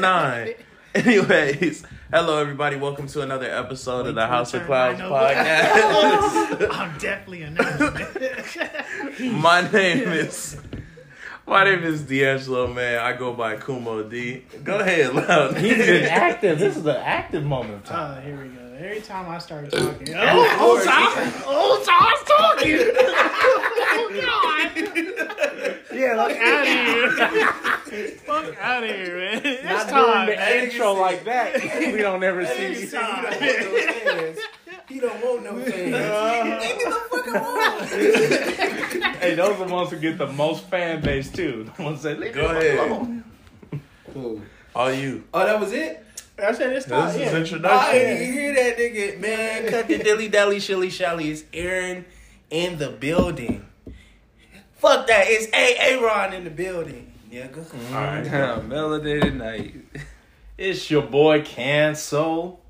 901. It's nine. Anyways, hello everybody. Welcome to another episode of the House of Clouds podcast. I'm definitely announcing it. My name is my name is D'Angelo. Man, I go by Kumo D. Go ahead, loud. He's been active. This is an active moment of time. Oh, here we go. Every time I start uh, talking, oh, whole time, whole time talking. oh God! Yeah, Fuck out of here! Fuck out of here, man! It's not time. during the man. intro like that. We don't ever see. It's time. He don't want no fans. Uh-huh. Hey, those are the ones who get the most fan base too. The ones that Go ahead. Cool. All you. Oh, that was it? I said it's time. This is yeah. I introduction. didn't hear that nigga. Man, cut the dilly dally shilly shally. It's Aaron in the building. Fuck that. It's A A Ron in the building. nigga. go. All right. Melanated tonight. It's your boy Cancel.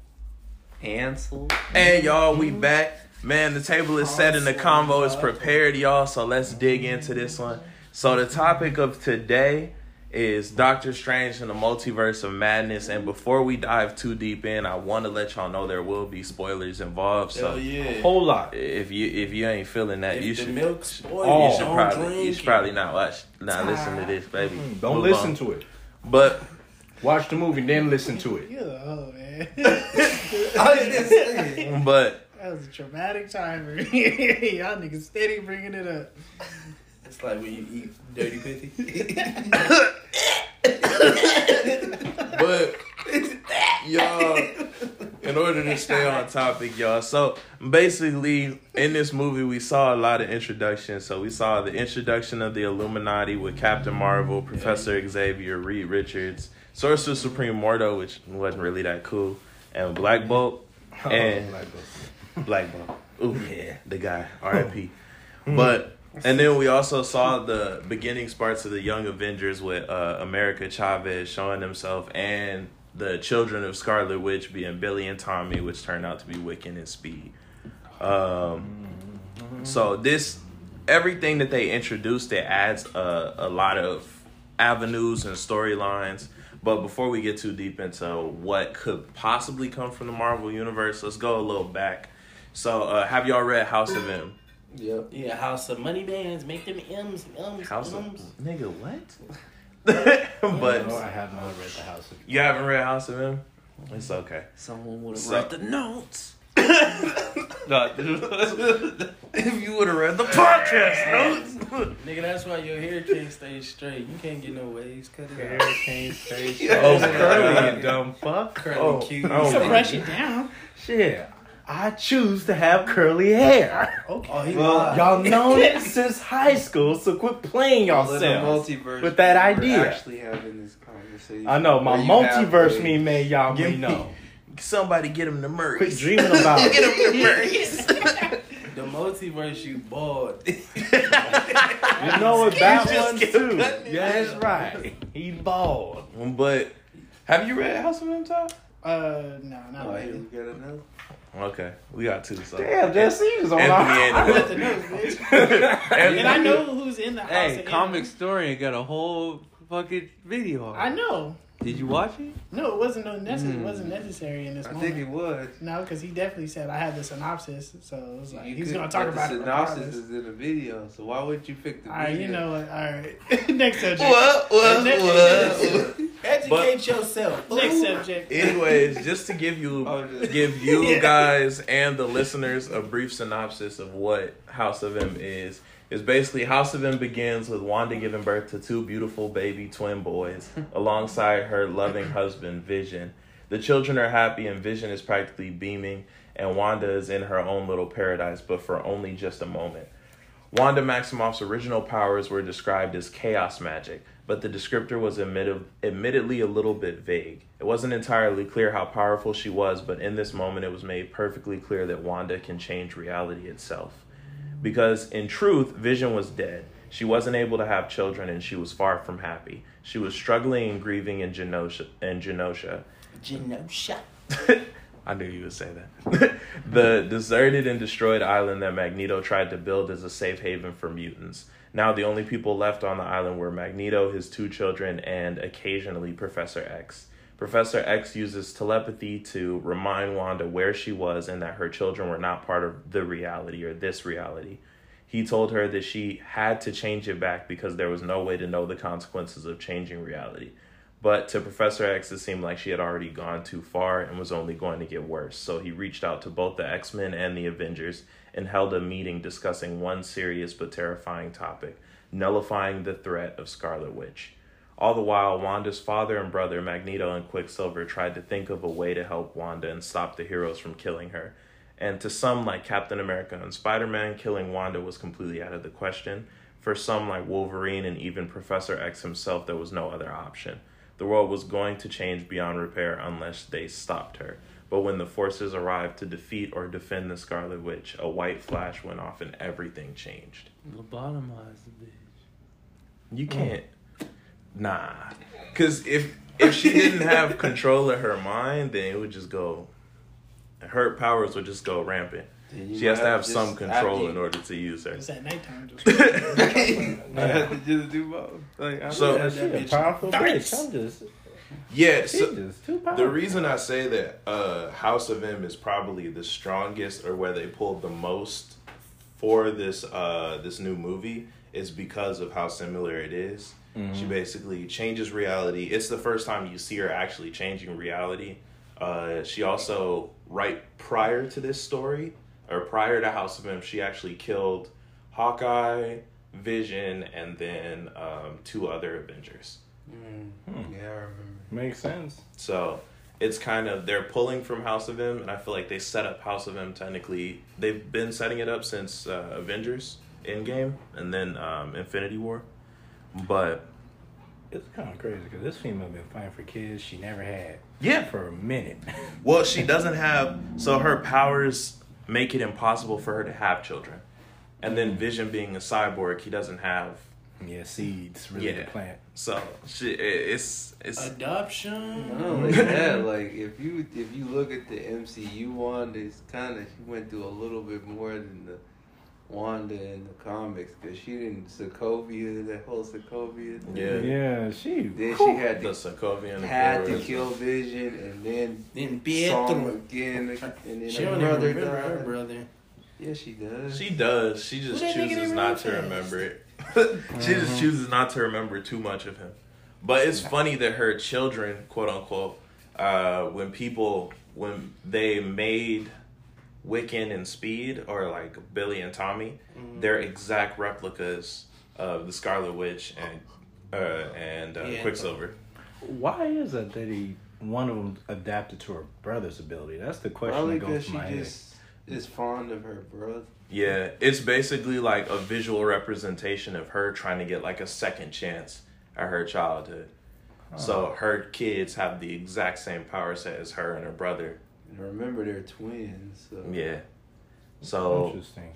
Cancel. Hey y'all, we back. Man, the table is set and the convo is prepared, y'all. So let's dig into this one. So the topic of today is Doctor Strange and the Multiverse of Madness. And before we dive too deep in, I want to let y'all know there will be spoilers involved. So Hell yeah. Whole lot. if you if you ain't feeling that, If you the should milk spoil, Oh, you you should probably drink you should probably not watch not listen to this, baby. Don't Move listen on. to it. But Watch the movie, then listen to it. You're the hoe, man. I was just saying. but that was a traumatic time. for me. Y'all niggas steady bringing it up. It's like when you eat dirty pussy. but y'all in order to stay on topic y'all so basically in this movie we saw a lot of introductions. So we saw the introduction of the illuminati with captain marvel professor xavier reed richards sorcerer supreme mordo which wasn't really that cool and black bolt oh, and Oh, like this. black bolt. Ooh, yeah the guy rip hmm. but and then we also saw the beginning parts of the Young Avengers with uh, America Chavez showing himself, and the children of Scarlet Witch being Billy and Tommy, which turned out to be Wiccan and Speed. Um, so this everything that they introduced, it adds a, a lot of avenues and storylines. But before we get too deep into what could possibly come from the Marvel universe, let's go a little back. So, uh, have y'all read House of M? Yep. Yeah, House of Money Bands. Make them M's, M's, House of nigga what? but No, I have not read the House of. you haven't read House of M. It's okay. Someone would have So- read the notes. if you would have read the podcast notes. Nigga, that's why your hair can't stay straight. You can't get no waves. Cut it can't Station. straight. Oh, curly, God. you dumb fuck. Curly Oh, cute. oh, So brush it down. Shit. I choose to have curly hair. Okay. Oh, Well, lied. Y'all known it since high school, so quit playing yourselves. multiverse with that idea. Actually having this conversation. I know my Where you have multiverse a- me made y'all Give me- know. Somebody get him the Murrays. Quit dreaming about Get him the Murrays. The multiverse, you bald. You know what that just one too. Yeah, that's right. He bald. but have you read House of M, Todd? Uh, no, not Oh, really. here we got another. Okay, we got two. So Damn, Jesse was on Anthony our. I read the notes, bitch. And I know who's in the house. Hey, of comic story historian got a whole fucking video. on I know. Did you watch it? No, it wasn't no necessary. It Hmm. wasn't necessary in this moment. I moment. think it was. No, because he definitely said I had the synopsis, so it was like You he's gonna talk about the it. synopsis regardless. is in the video, so why would you pick the All right, video? you know what? All right, next subject. what? What? Next- What? Educate But- yourself. Next subject. Anyways, just to give you just- give you guys and the listeners a brief synopsis of what House of M is. Is basically House of M begins with Wanda giving birth to two beautiful baby twin boys alongside her loving husband Vision. The children are happy and Vision is practically beaming and Wanda is in her own little paradise but for only just a moment. Wanda Maximoff's original powers were described as chaos magic, but the descriptor was admitted, admittedly a little bit vague. It wasn't entirely clear how powerful she was, but in this moment it was made perfectly clear that Wanda can change reality itself. Because in truth, Vision was dead. She wasn't able to have children and she was far from happy. She was struggling and grieving in Genosha. In Genosha. Genosha. I knew you would say that. the deserted and destroyed island that Magneto tried to build as a safe haven for mutants. Now the only people left on the island were Magneto, his two children, and occasionally Professor X. Professor X uses telepathy to remind Wanda where she was and that her children were not part of the reality or this reality. He told her that she had to change it back because there was no way to know the consequences of changing reality. But to Professor X, it seemed like she had already gone too far and was only going to get worse. So he reached out to both the X Men and the Avengers and held a meeting discussing one serious but terrifying topic nullifying the threat of Scarlet Witch. All the while, Wanda's father and brother, Magneto and Quicksilver, tried to think of a way to help Wanda and stop the heroes from killing her. And to some, like Captain America and Spider Man, killing Wanda was completely out of the question. For some, like Wolverine and even Professor X himself, there was no other option. The world was going to change beyond repair unless they stopped her. But when the forces arrived to defeat or defend the Scarlet Witch, a white flash went off and everything changed. Lobotomize the bitch. You can't. Nah. Because if if she didn't have control of her mind, then it would just go. Her powers would just go rampant. She has to have just- some control after in order to use her. It's at nighttime. Just You have to just do both. Like, I So- Yeah, she a powerful Darts. bitch. I'm just, Yeah, so just too the reason I say that uh, House of M is probably the strongest, or where they pulled the most for this uh, this new movie, is because of how similar it is. She basically changes reality. It's the first time you see her actually changing reality. Uh, she also, right prior to this story, or prior to House of M, she actually killed Hawkeye, Vision, and then um, two other Avengers. Mm, Hmm. Yeah, I remember. Makes sense. So it's kind of they're pulling from House of M, and I feel like they set up House of M technically. They've been setting it up since uh, Avengers Endgame and then um, Infinity War. But It's kind of crazy because this female been fighting for kids she never had yeah, for a minute. well, she doesn't have so her powers make it impossible for her to have children. And then Vision being a cyborg, he doesn't have. yeah, seeds really Yeah. to plant. So she, it- it's it's Adoption. Not only that, like if you if you look at the MCU one, it's kind of she went through a little bit more than the Wanda in the comics because she didn't Sokovia that whole Sokovia. Thing. Yeah. Yeah, she. Then she had the to Sokovian. had to kill Vision and then Then saw him Pietro. again and then She her don't even brother remember her brother. Yeah, she does. She does. She just Who that nigga chooses not to fast? remember it. she just chooses not to remember too much of him. But it's funny that her children, quote unquote, uh, when people when they made Wiccan and Speed or like Billy and Tommy, Mm-hmm. they're exact replicas of the Scarlet Witch and uh, and uh, Yeah. Quicksilver. Why is it that he one of them adapted to her brother's ability? That's the question Probably that goes she through my head. is fond of her brother. Yeah, it's basically like a visual representation of her trying to get like a second chance at her childhood. So her kids have the exact same power set as her and her brother. And remember, they're twins. So. Yeah. So Interesting.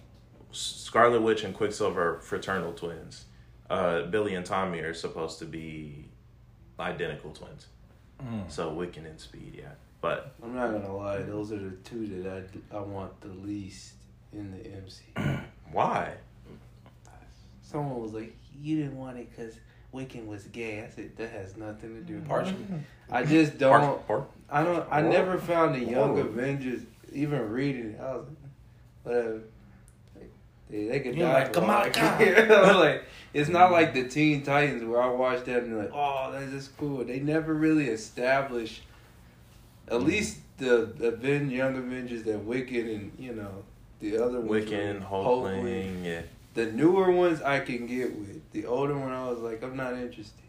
Scarlet Witch and Quicksilver are fraternal twins. Uh, Billy and Tommy are supposed to be identical twins. Mm. So Wiccan and Speed, yeah. But I'm not gonna lie; those are the two that I, I want the least in the MC. why? Someone was like, "You didn't want it because Wiccan was gay." I said, "That has nothing to do." with Partially. I just don't. par- I don't. I oh. never found the Young Whoa. Avengers. Even reading it, I was like, whatever. Like, they, they could You're die. like, "Come all on, I come care." I was like, it's not mm-hmm. like the Teen Titans where I watched that and like, oh, that's just cool. They never really established. At mm-hmm. least the the Aven- Young Avengers that Wiccan and you know the other ones. Wiccan, were Hulkling, yeah. The newer ones I can get with. The older one I was like, I'm not interested.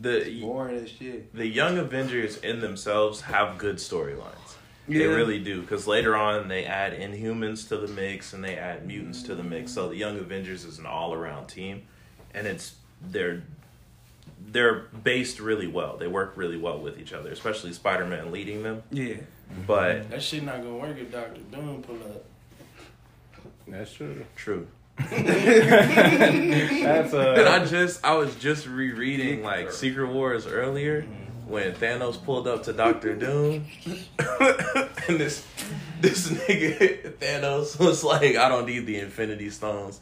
The Boring as shit. the Young Avengers in themselves have good storylines. Yeah. They really do because later on they add Inhumans to the mix and they add mutants to the mix. So the Young Avengers is an all around team, and it's they're they're based really well. They work really well with each other, especially Spider Man leading them. Yeah. But That shit not gonna work if Doctor Doom pull up. That's true. true. That's And I uh. just I was just rereading like Secret Wars earlier when Thanos pulled up to Doctor Doom, and this this nigga Thanos was like, "I don't need the Infinity Stones.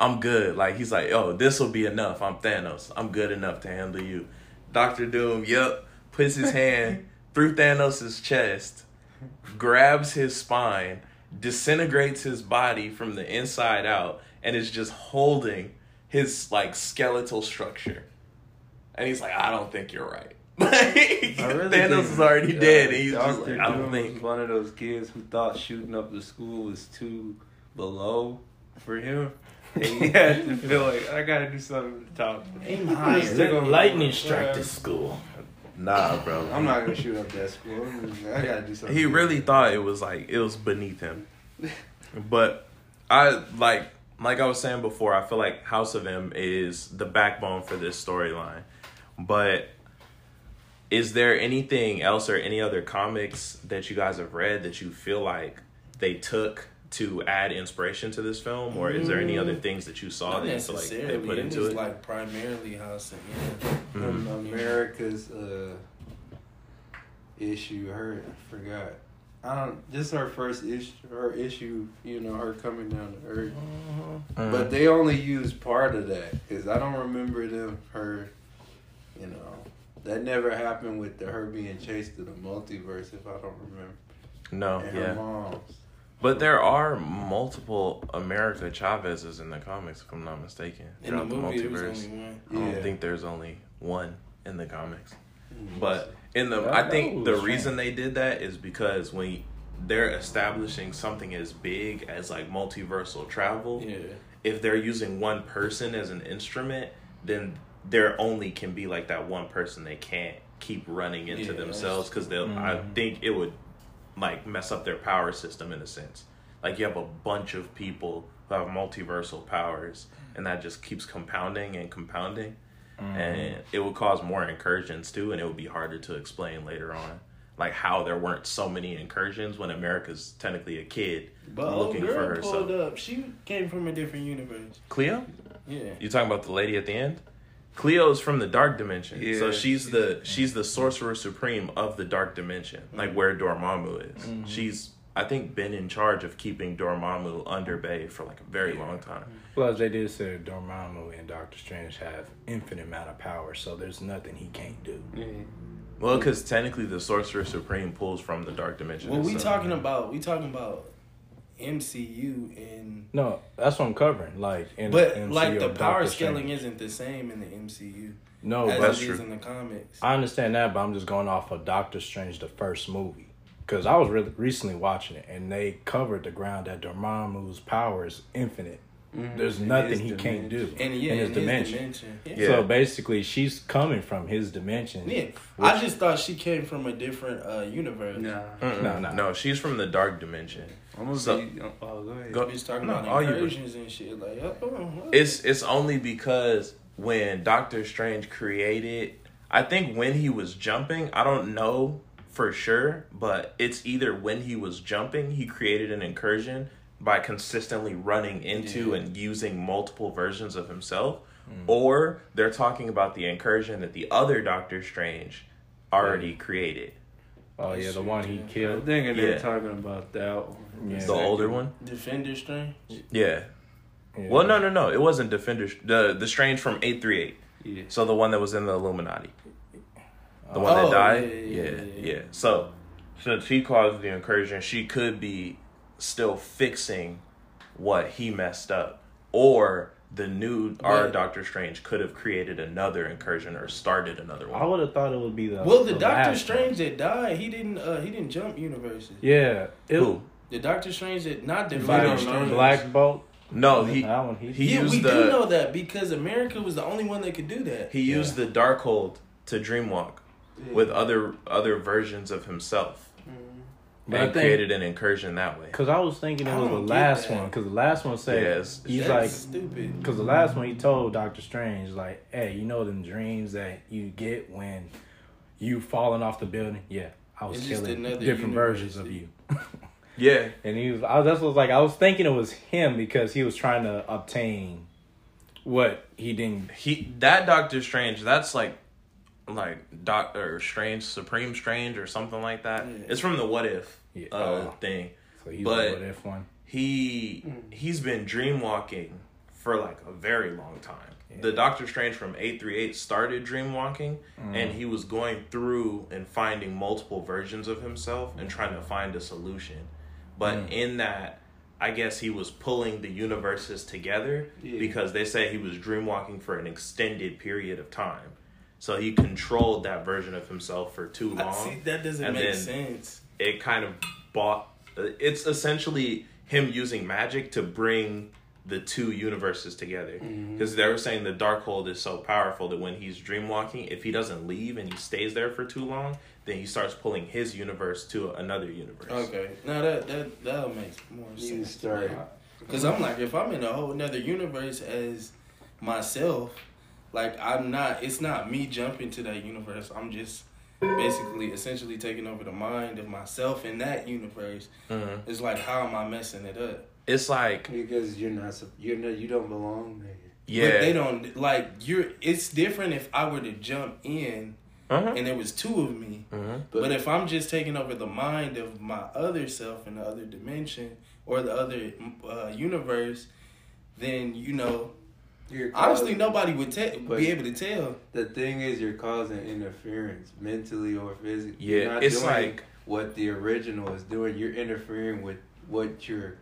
I'm good. Like he's like, oh, this will be enough. I'm Thanos. I'm good enough to handle you. Doctor Doom, yep, puts his hand through Thanos' chest, grabs his spine, disintegrates his body from the inside out, and is just holding his like skeletal structure. And he's like, I don't think you're right. Like, I really Thanos is already uh, dead, and he's just Dr. like, I don't think. was one of those kids who thought shooting up the school was too below for him. And he had to feel like I gotta do something to top. Aim higher. Stick on- Lightning strike this school. Nah, bro. I'm not gonna shoot up that school. I gotta do something. He really thought it was like it was beneath him. But I like like I was saying before, I feel like House of M is the backbone for this storyline. But is there anything else or any other comics that you guys have read that you feel like they took to add inspiration to this film, or is there any other things that you saw Not that like they put it into was it? like primarily House of M. Um, Mhm. America's uh, issue. Her I forgot. I don't. This is her first issue. Her issue. You know, her coming down to earth. Mhm. But they only used part of that because I don't remember them. Her. You know. That never happened with the, her being chased to the multiverse, if I don't remember. no, and yeah. her mom's. But there are multiple America Chavezes in the comics, if I'm not mistaken. In the throughout movie, there was multiverse. only one. I don't Yeah. think there's only one in the comics. Mm. But in the, I think the reason they did that is because when they're establishing something as big as like multiversal travel, Yeah. if they're using one person as an instrument, then there only can be like that one person. They can't keep running into Yeah, themselves because they'll. I Mhm. think it would like mess up their power system in a sense. Like you have a bunch of people who have multiversal powers, and that just keeps compounding and compounding, and it would cause more incursions too, and it would be harder to explain later on. Like how there weren't so many incursions when America's technically a kid But looking old for girl herself. pulled up. She came from a different universe. Cleo? Yeah. You talking about the lady at the end? Cleo's from the dark dimension. Yeah, so she's she's- the she's the sorcerer supreme of the dark dimension, like where Dormammu is. Mm-hmm. She's I think been in charge of keeping Dormammu under bay for like a very long time. Mm-hmm. Plus, they did say Dormammu and Doctor Strange have infinite amount of power, so there's nothing he can't do. Yeah. Well, because technically the sorcerer supreme pulls from the dark dimension. Well, we itself. talking about we talking about MCU and No, that's what I'm covering. Like, in, but MCU like the power Doctor scaling Strange. isn't the same in the MCU No, as but that's it is true. in the comics. I understand that, but I'm just going off of Doctor Strange, the first movie. Because I was really recently watching it, and they covered the ground that Dormammu's power is infinite. There's In nothing his he can't do and yeah, in his in dimension. dimension. Yeah. Yeah. So basically, she's coming from his dimension. Yeah. I just thought she came from a different uh, universe. Nah. Mm-mm. No, no. no, she's from the dark dimension. I'm So- be. Oh, go ahead. Go- We talking No, about all you- incursions and shit. Like, oh, oh, It's it's only because when Doctor Strange created, I think when he was jumping, I don't know for sure, but it's either when he was jumping, he created an incursion by consistently running into Yeah. and using multiple versions of himself, mm. or they're talking about the incursion that the other Doctor Strange already created. Oh yeah, the one he I'm killed. thinking Yeah. they're talking about that one. Yeah. The older one? Defender Strange. Yeah. Yeah. Well, no, no, no. It wasn't Defender. The the Strange from eight three eight. Yeah. So the one that was in the Illuminati. The Oh, one that Oh, died? yeah, Yeah yeah, yeah, yeah, yeah. So, since he caused the incursion, she could be still fixing what he messed up. Or the new, our Doctor Strange could have created another incursion or started another one. I would have thought it would be the. Well, the, Doctor last one. Strange that died, he didn't. uh He didn't jump universes. Yeah, it, Who? The Doctor Strange that not Black- Defender Black, Strange. Black Bolt. No, he that one. He, he yeah, used we the do know that because America was the only one that could do that. he used the Darkhold to dreamwalk with other other versions of himself mm. But I and think- created an incursion that way. Cause I was thinking it was the last that. one. Cause the last one said Yes. he's That's like, stupid. cause the last one he told Doctor Strange like, hey, you know them dreams that you get when you falling off the building. Yeah, I was It's killing different universe. versions of you. Yeah, And he was, I, that's what was like, I was thinking it was him because he was trying to obtain what he didn't. he that Doctor Strange. That's like like Doctor Strange, Supreme Strange, or something like that. Yeah. It's from the What If Yeah. uh, Oh. thing. So he's But- the what if one. He mm. he's been dreamwalking for like a very long time. The Doctor Strange from 838 started dreamwalking mm. and he was going through and finding multiple versions of himself and trying to find a solution. But mm. in that I guess he was pulling the universes together Yeah. because they say he was dreamwalking for an extended period of time. So he controlled that version of himself for too long. See, that doesn't And make then- sense. it kind of bought it's essentially him using magic to bring the two universes together. Mm-hmm. Because they were saying the dark darkhold is so powerful that when he's dreamwalking if he doesn't leave and he stays there for too long then he starts pulling his universe to another universe. Okay, now that that that makes more You sense. Because I'm like, if I'm in a whole another universe as myself, like I'm not. It's not me jumping to that universe. I'm just basically, essentially taking over the mind of myself in that universe. Mhm. It's like, how am I messing it up? it's like Because you're not. You're not. You don't belong there. yeah But they don't like you're. It's different if I were to jump in uh-huh. and there was two of me. Mhm. But, But if I'm just taking over the mind of my other self in the other dimension or the other uh, universe, then you know, you're honestly, causing- nobody would te- be able to tell. The thing is, you're causing interference mentally or physically. Yeah, you're not it's doing like- what the original is doing. You're interfering with what your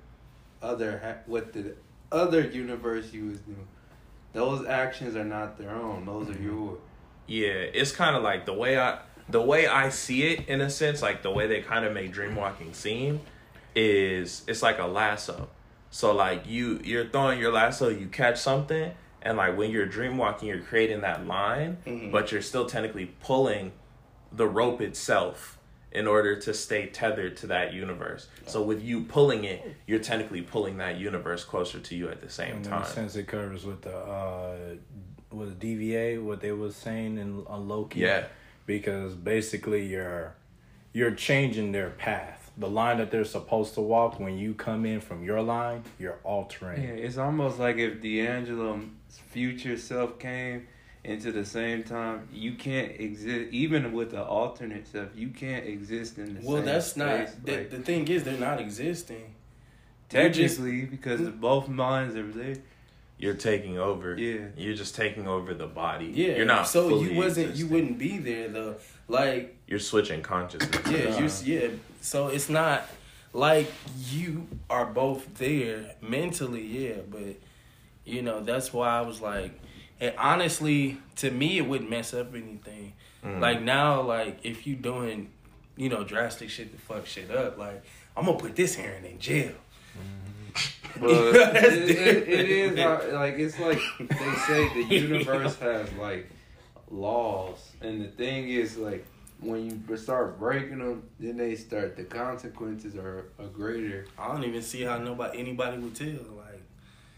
other ha- what the other universe you was doing. Those actions are not their own. Those are mm-hmm. yours. Yeah, it's kind of like the way I the way I see it in a sense, like the way they kind of make dreamwalking seem is it's like a lasso. So like you you're throwing your lasso, you catch something, and like when you're dream walking, you're creating that line, Mhm. but you're still technically pulling the rope itself in order to stay tethered to that universe. So with you pulling it, you're technically pulling that universe closer to you at the same And in time. a sense, it covers with the uh, was TVA what they was saying in on Loki. Yeah. because basically you're you're changing their path. The line that they're supposed to walk when you come in from your line, you're altering. Yeah, it's almost like if D'Angelo's future self came into the same time, you can't exist. Even with the alternate self, you can't exist in the Well, same that's not. space. The, Like, the thing is, they're not existing. You're just- technically, because the both minds are there. You're taking over. Yeah. You're just taking over the body. Yeah, You're not So fully you wasn't. You wouldn't be there though. Like You're switching consciousness. Yeah, you yeah. So it's not like you are both there mentally, yeah, but you know, that's why I was like and honestly, to me it wouldn't mess up anything. Mm. Like now, like if you doing, you know, drastic shit to fuck shit up, like I'm gonna put this Aaron in jail. But You know, that's it, it, it is different. like it's like they say the universe has like laws, and the thing is like when you start breaking them, then they start the consequences are, are greater. I don't even see how nobody anybody would tell. Like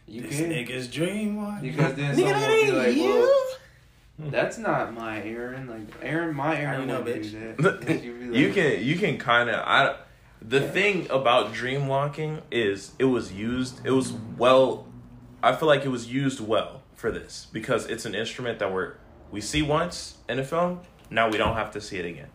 You this can nigga's dream one. because then Nigga, someone be like, you. well, hmm. that's not my Aaron. Like Aaron, my Aaron you know, would bitch? do that. You'd like, you can you can kind of I the thing about dream walking is it was used it was well I feel like it was used well for this because it's an instrument that we're we see once in a film now we don't have to see it again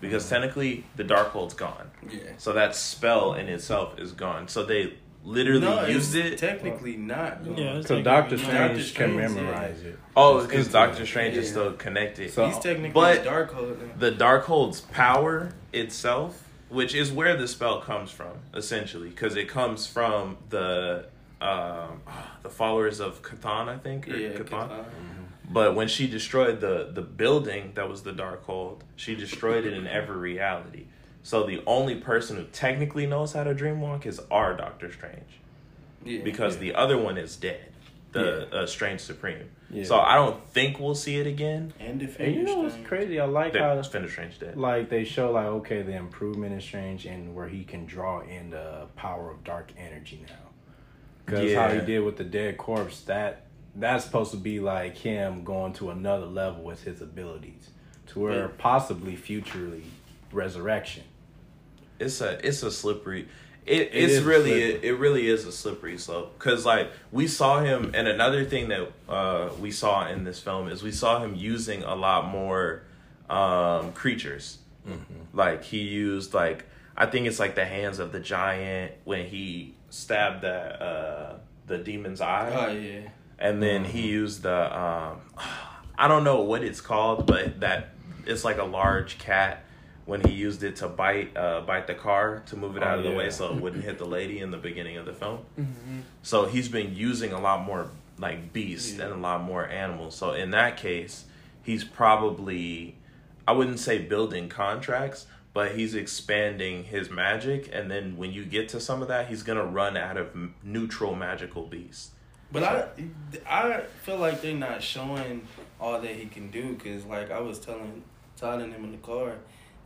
because mm. technically the darkhold's gone Yeah. so that spell in itself is gone so they literally No, used it's it technically not. going. Yeah, So Doctor Doctor Strange can Strange, memorize it. oh because Doctor it. Strange is still connected So- He's technically But- the Darkhold. now. the Darkhold's power itself, which is where the spell comes from, essentially, because it comes from the um, ah, the followers of Chthon, I think, or Yeah, Chthon. Chthon. Mm-hmm. But when she destroyed the the building that was the Darkhold, she destroyed it in every reality. So the only person who technically knows how to dreamwalk is our Doctor Strange, Yeah. because the other one is dead, the uh, Strange Supreme. Yeah. So I don't think we'll see it again. and And defend you know what's crazy? I like how That Fender Strange dead. like they show like okay the improvement in Strange and where he can draw in the power of dark energy now. Because how he did with the dead corpse that that's supposed to be like him going to another level with his abilities to where But- possibly futurely resurrection. it's a it's a slippery it, It it's really slippery. it, really is a slippery slope because like we saw him and another thing that uh we saw in this film is we saw him using a lot more um creatures like he used like i think it's like the hands of the giant when he stabbed that uh the demon's eye, Oh yeah. And then he used the um, I don't know what it's called, but that it's like a large cat. When he used it to bite uh, bite the car to move it Oh, out of the yeah. way so it wouldn't hit the lady in the beginning of the film. So he's been using a lot more like beasts Yeah. and a lot more animals. So in that case, he's probably I wouldn't say building contracts, but he's expanding his magic and then when you get to some of that, he's going to run out of neutral magical beasts. But I, I feel like they're not showing all that he can do because, like I was telling, telling him in the car,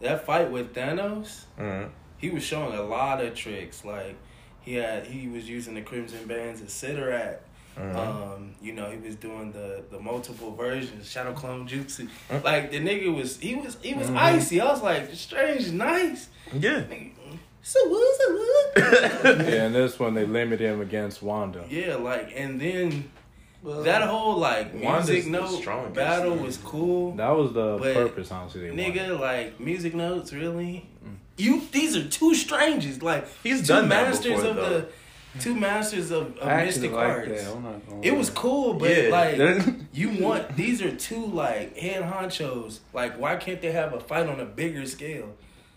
that fight with Thanos, Mhm. he was showing a lot of tricks. Like he had, he was using the Crimson Bands of Cyttorak. Um, you know, he was doing the the multiple versions, Shadow Clone Jutsu. Like the nigga was, he was, he was icy. I was like, Strange nice. Yeah. Nigga, So what? So what? Yeah, and this one they limit him against Wanda. Yeah, like and then that whole like Wanda's music the note strongest. battle was cool. That was the But, purpose, honestly. They Nigga, wanted. like music notes, really? You these are two strangers, like He's two done that masters before, of though. the two masters of, of mystic like arts. that. I'm not gonna It was cool, but Yeah. like you want these are two like head honchos. Like why can't they have a fight on a bigger scale?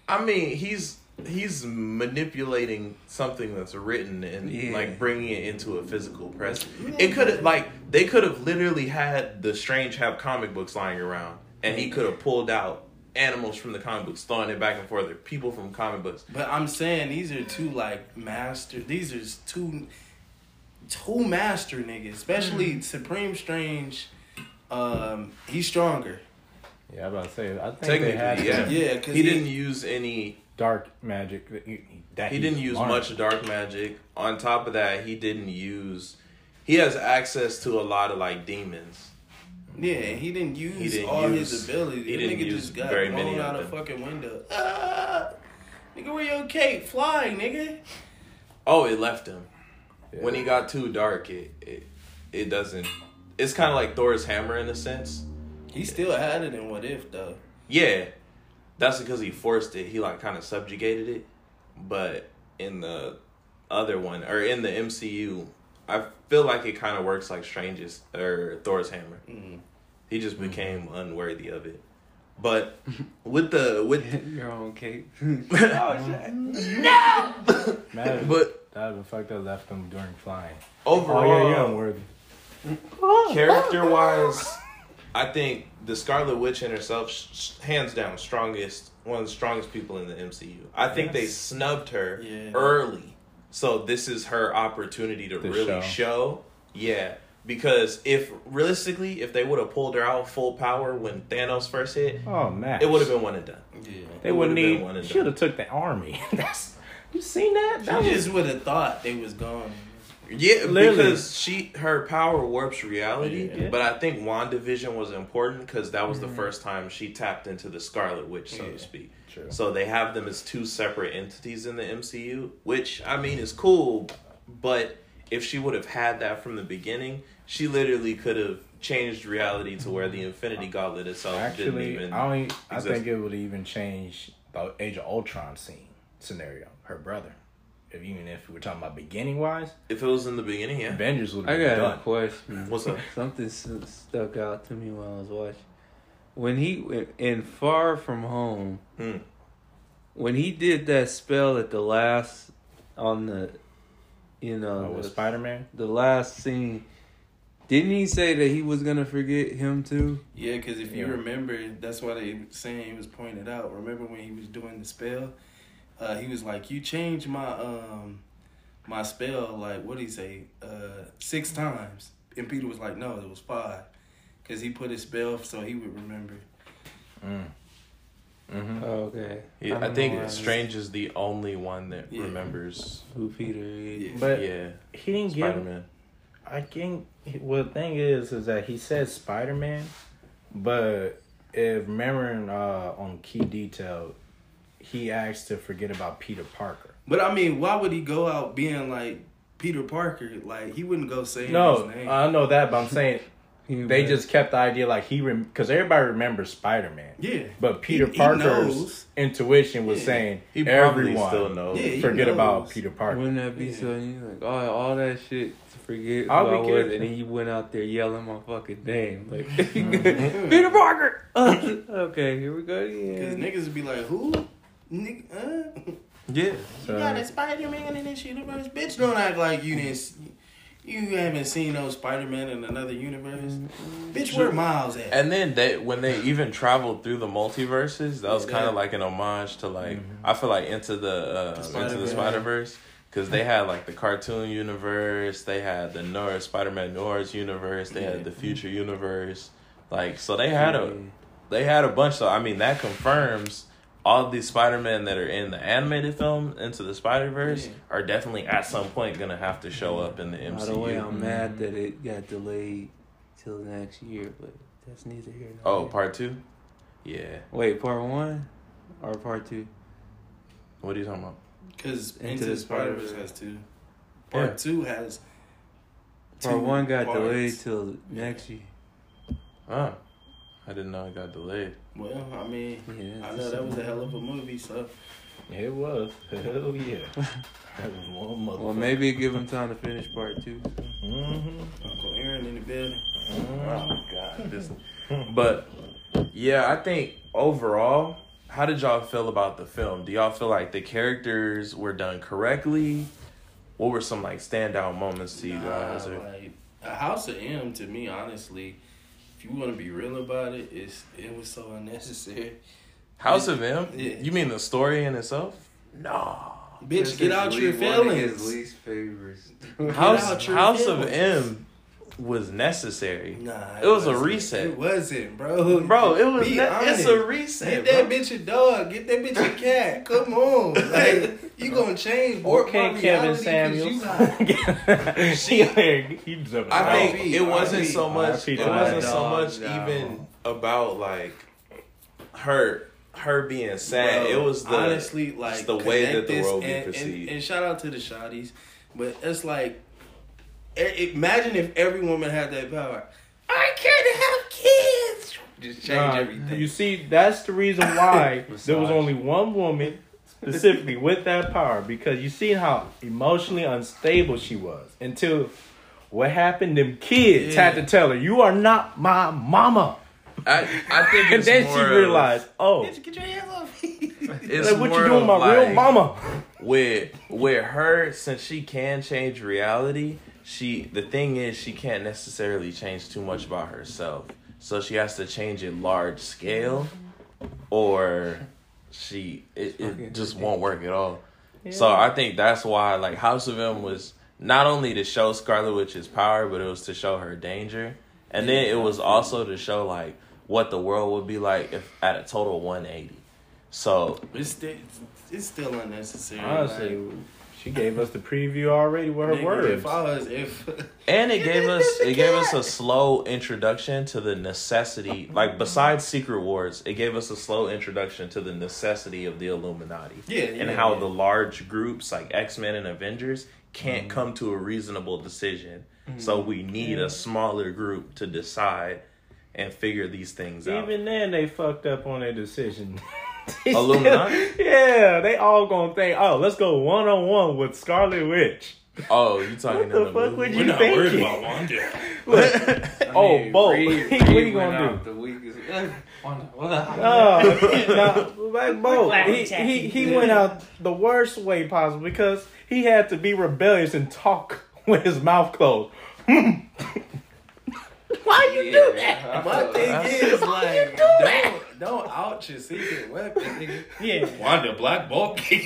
I mean, he's he's manipulating something that's written and Yeah. like bringing it into a physical press. It could have like they could have literally had the strange have comic books lying around, and he could have pulled out animals from the comic books, throwing it back and forth, or people from comic books. But I'm saying these are two like master. These are two two master niggas, especially Mm-hmm. Supreme Strange. Um, he's stronger. Yeah, I'm about to say. I think they Technically, had yeah. Yeah, because He didn't use any. Dark magic. That he, that He didn't use learned. much dark magic. On top of that, he didn't use. He has access to a lot of like demons. Yeah, he didn't use He didn't all use- his abilities. he didn't nigga use just got very blown many of out a fucking window. Ah, nigga, where your cape? Fly, nigga. Oh, it left him. Yeah. When he got too dark, it it, it doesn't. It's kind of like Thor's hammer in a sense. He still had it in What If though. Yeah, that's because he forced it. He like kind of subjugated it. But in the other one, or in the MCU, I feel like it kind of works like Strange's or Thor's hammer. Mm. He just became unworthy of it. But with the with your own cake. Imagine but that would have fucked up left him during flying. overall, Oh yeah, you're unworthy. character wise, I think the Scarlet Witch in herself, sh- sh- hands down, strongest one of the strongest people in the MCU. I think they snubbed her Yeah. early, so this is her opportunity to To really show. show. Yeah, because if realistically, if they would have pulled her out full power when Thanos first hit, Oh man, it would have been one and done. Yeah. They wouldn't would've been need. one and Should done. have took the army. That's you seen that? That She was just would have thought they was gone. Yeah, Literally. because she her power warps reality. Yeah. But I think WandaVision was important because that was the mm-hmm. first time she tapped into the Scarlet Witch, so Yeah. to speak. True. So they have them as two separate entities in the MCU, which I mean is cool. But if she would have had that from the beginning, she literally could have changed reality to where the Infinity Gauntlet itself didn't Actually, even. I only, I think it would even change the Age of Ultron scene scenario. Her brother, if even if we were talking about beginning wise, if it was in the beginning, yeah. Avengers would I have been got a done. question. What's up? Something stuck out to me while I was watching. When he in Far From Home, Hmm. when he did that spell at the last on the, you know, Oh, with Spider Man. the last scene, didn't he say that he was gonna forget him too? Yeah, because if you remember, that's why they saying he was pointed out. Remember when he was doing the spell? Uh, he was like, "You changed my um my spell like what did he say? Uh, six times." And Peter was like, "No, it was five. Because he put his spell so he would remember. Mm. Mm-hmm. Oh, okay. Yeah, I, don't think know why I- Strange is the only one that Yeah. remembers. who Peter is. Yeah. But yeah, he didn't Spider give. Man. I think. Well, the thing is, is that he said Spider Man, but if remembering uh, on key detail, he asked to forget about Peter Parker. But I mean, why would he go out being like Peter Parker? Like he wouldn't go saying No, his name. I know that, but I'm saying they was- just kept the idea like he because everybody remembers Spider Man. Yeah. But Peter He- he Parker's knows. intuition was Yeah. saying He everyone still knows. Yeah, he forget about. Peter Parker. Wouldn't that be Yeah. so? You like, oh, all that shit to forget who I'll I be was, and then you went out there yelling my fucking name, like. Peter Parker. okay, here we go Because niggas would be like, who? Nigga, uh? Yeah. You So- got a Spider Man in this universe? Bitch, don't act like you didn't. You haven't seen no Spider Man in another universe. Bitch, where Miles at? And then they when they even traveled through the multiverses, that was Yeah, kind of like an homage to like I feel like into the uh, into the Spider-Verse. Because they had like the cartoon universe, they had the North Spider Man North universe, they Yeah. had the future universe, like so they had a they had a bunch. So I mean that confirms all these Spider Men that are in the animated film into the Spider Verse Yeah. are definitely at some point gonna have to show up in the MCU. By the way, I'm mad mm-hmm. that it got delayed till next year, but that's neither here nor there. Oh, there. part two. Yeah. Wait, part one or part two? What are you talking about? Because Into Into the the Spider Verse has two. Part Yeah. two has. Part two one got parts. delayed till next year. Oh, I didn't know it got delayed. Well, I mean, Yeah, I know that was a hell of a movie, so. It was. Hell yeah. That was one motherfucker. Well, maybe give him time to finish part two. Mhm. Uncle Aaron in the building. Oh God, this. But yeah, I think overall, how did y'all feel about the film? Do y'all feel like the characters were done correctly? What were some like standout moments to you guys? Or- like, a House of M, to me, honestly, if you want to be real about it, it's, it was so unnecessary. House of M? Yeah. You mean the story in itself? No. Bitch, get out your One of his feelings. least favorites. House out your House of. M was necessary. Nah, It was a reset. It wasn't, bro. Bro, it was Be ne- it's a reset. Get that bro. bitch a dog. Get that bitch a cat. Come on, like you gonna change warp Okay, my Kevin reality 'cause Samuels. You not, she, he jumping I think R.I.P., it wasn't R.I.P. so much. R.I.P. It to wasn't so much no. even about like her her being sad. Bro, it was the honestly like the way that the this world be and, and, perceived. and shout out to the shotties, but it's like i- imagine if every woman had that power. I can't have kids. Just change Nah, everything. You see, that's the reason why there was only one woman specifically with that power because you see how emotionally unstable she was until what happened. Them kids Yeah. had to tell her, "You are not my mama," I I think and then she more of- realized, "Oh, get your hands off me. it's like, what you doing, my real mama?" with with her since she can change reality she the thing is she can't necessarily change too much about herself. So she has to change it large scale or she it, it just won't work at all. So i think that's why like house of m was not only to show scarlet witch's power but it was to show her danger. And then it was also to show like what the world would be like if at a total 180 so It's still, it's still unnecessary. Honestly, like, she gave us the preview already with her nigga, words. If I was, if And it gave us it gave us a slow introduction to the necessity, like besides Secret Wars, it gave us a slow introduction to the necessity of the Illuminati. Yeah, and yeah, how yeah. the large groups like X Men and Avengers can't mm-hmm. come to a reasonable decision. Mm-hmm. So we need a smaller group to decide and figure these things out. Even then, they fucked up on their decision. They Illuminati? yeah, they all gonna think, "Oh, let's go one on one with Scarlet Witch." oh, you talking What the in fuck would movie? you thinking? Wanda. Oh, Bo, Reed- what Reed you gonna do? The weakest. Oh, no, like Bo, he, he he went out the worst way possible because he had to be rebellious and talk with his mouth closed. Why you do that? My thing is like, don't don't out your secret weapon, nigga. Yeah. Wanda Black Bolt. Y'all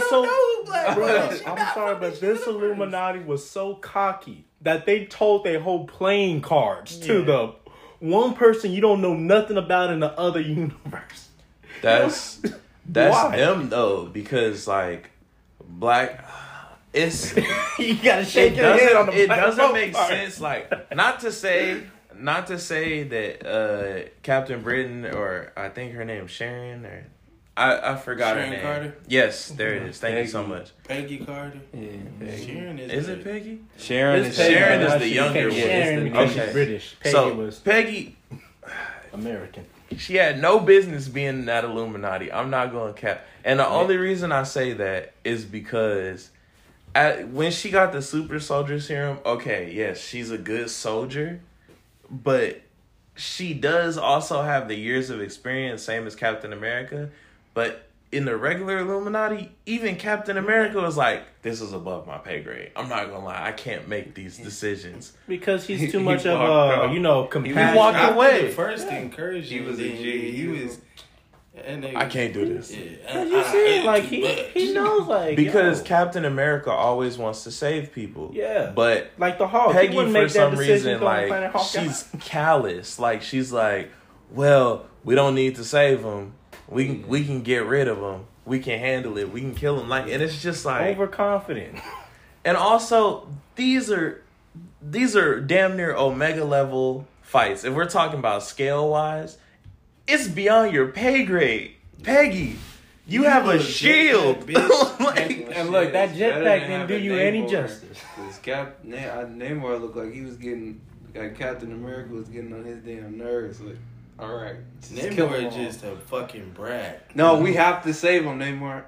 so don't know who Black Bro, is. I'm sorry, but this this. Illuminati was so cocky that they told their whole playing cards to the one person you don't know nothing about in the other universe. That's that's Why? them though, because like black it's you gotta shake it your head on the it doesn't make part. sense. Like not to say, not to say that uh, Captain Britain or I think her name Sharon or I, I forgot Sharon her name. Carter? Yes, there it is. Thank you so much. Peggy Carter. Yeah, Sharon is. Is the- it Peggy? Sharon is Peggy, Sharon is the younger can't one. Sharon It's the- because okay. she's British. Peggy so was Peggy, American. she had no business being in that Illuminati. I'm not going to cap. And the only reason I say that is because at, when she got the super soldier serum, okay, yes, she's a good soldier, but she does also have the years of experience, same as Captain America. But in the regular Illuminati, even Captain America was like, "This is above my pay grade. I'm not gonna lie, I can't make these decisions." Because he's He- too he much of a, out. you know, compassion." He compassion. walked After away. the First encouragement. He was a then He was. And they, I can't do this. Yeah, You I- see, I- like he but- he knows like Because yo, Captain America always wants to save people. Yeah. But like the Hulk. he Peggy, for make some decision reason, going to Planet like Hawkeye. she's callous. Like she's like, well, we don't need to save him. We can we can get rid of him. We can handle it. We can kill him. Like, and it's just like, overconfident. and also these are these are damn near Omega level fights. If we're talking about scale wise, it's beyond your pay grade, Peggy. You, You have a a shield. jetpack, like, And look, that jetpack didn't do having you any justice. Cause Cap Na- uh, Namor looked like he was getting like Captain America was getting on his damn nerves. Like, all right, just Namor is just a fucking brat. No, we have to save him, Namor.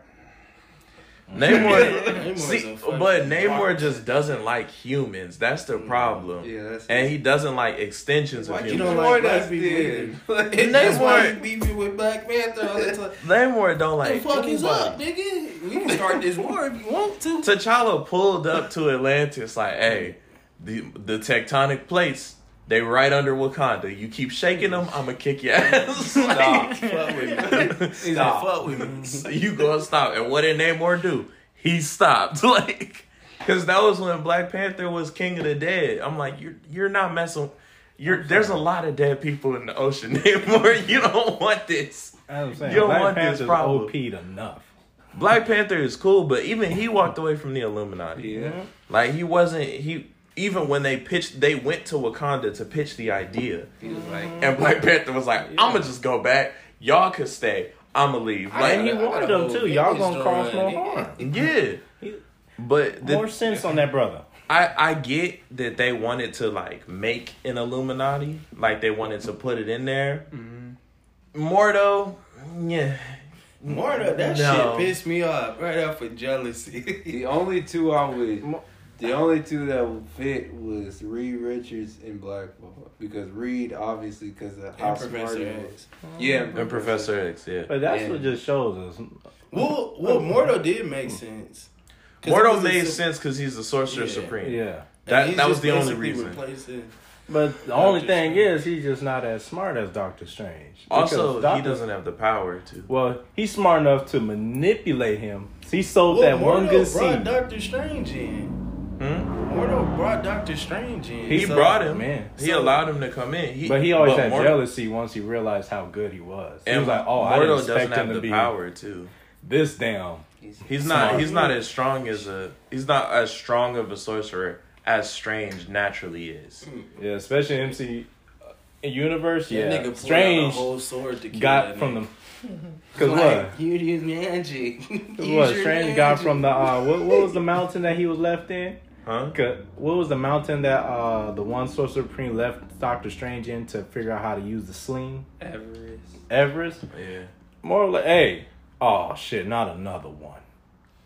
Mm-hmm. Namor, Namor's see, but Namor dog. just doesn't like humans. That's the mm-hmm. problem. Yeah, that's And he doesn't like extensions of Why You humans. don't Namor like black does people then? either. That's why Namor- you beefing with Black Panther all the time. Namor don't like the fuck is up, nigga? We can start this war if you want to. T'Challa pulled up to Atlantis like, hey, the the tectonic plates, they right under Wakanda. You keep shaking them, I'ma kick your ass. Stop. Fuck with me. Stop. fuck with me. you gonna stop. And what did Namor do? He stopped. Like, cause that was when Black Panther was king of the dead. I'm like, you're you're not messing. You're there's a lot of dead people in the ocean, Namor. You don't want this. I'm saying, You don't Black want this Panther's problem. OP'd enough. Black Panther is cool, but even he walked away from the Illuminati. Yeah. Like he wasn't he even when they pitched they went to Wakanda to pitch the idea. He was like, And Black Panther was like, I'ma just go back. Y'all could stay. I'ma leave. and he Like wanted them too. Y'all gonna drawing. cause no harm. Yeah. But the, More sense on that brother. I, I get that they wanted to like make an Illuminati. Like they wanted to put it in there. Mordo, yeah. More of that No. shit pissed me off right off of jealousy. the only two I would, the only two that would fit was Reed Richards and Black Bolt because Reed obviously because of how And smart Professor he X. was. Yeah, And Professor X, yeah. But that's Yeah. what just shows us. Well, well, mm. Mordo did make sense. it Mordo was a made sim- sense because he's the Sorcerer Yeah. Supreme. Yeah. That that was the only basically reason. replacing- But the only thing is, he's just not as smart as Doctor Strange. Also, Because he doesn't have the power to. Well, he's smart enough to manipulate him. He sold Well, that one good brought seed. Doctor Strange in. Hmm? Mordo brought Doctor Strange in. He So- brought him. man. He So- allowed him to come in. He, But he always but had Mor- jealousy once he realized how good he was. He And was like, "Oh, I Mordo didn't doesn't expect have him to the be power too. this down." He's not. Smart. He's not as strong as a. He's not as strong of a sorcerer as Strange naturally is. Yeah, especially MC uh, universe. That Yeah, nigga Strange a whole sword to kill got that from nigga. the because Like, what? You use magic. What Use your Strange got from the uh, what, what was the mountain that he was left in? Huh? 'Cause What was the mountain that uh the one Sorcerer Supreme left Doctor Strange in to figure out how to use the sling? Everest. Everest. Yeah. More like, hey, oh shit, not another one.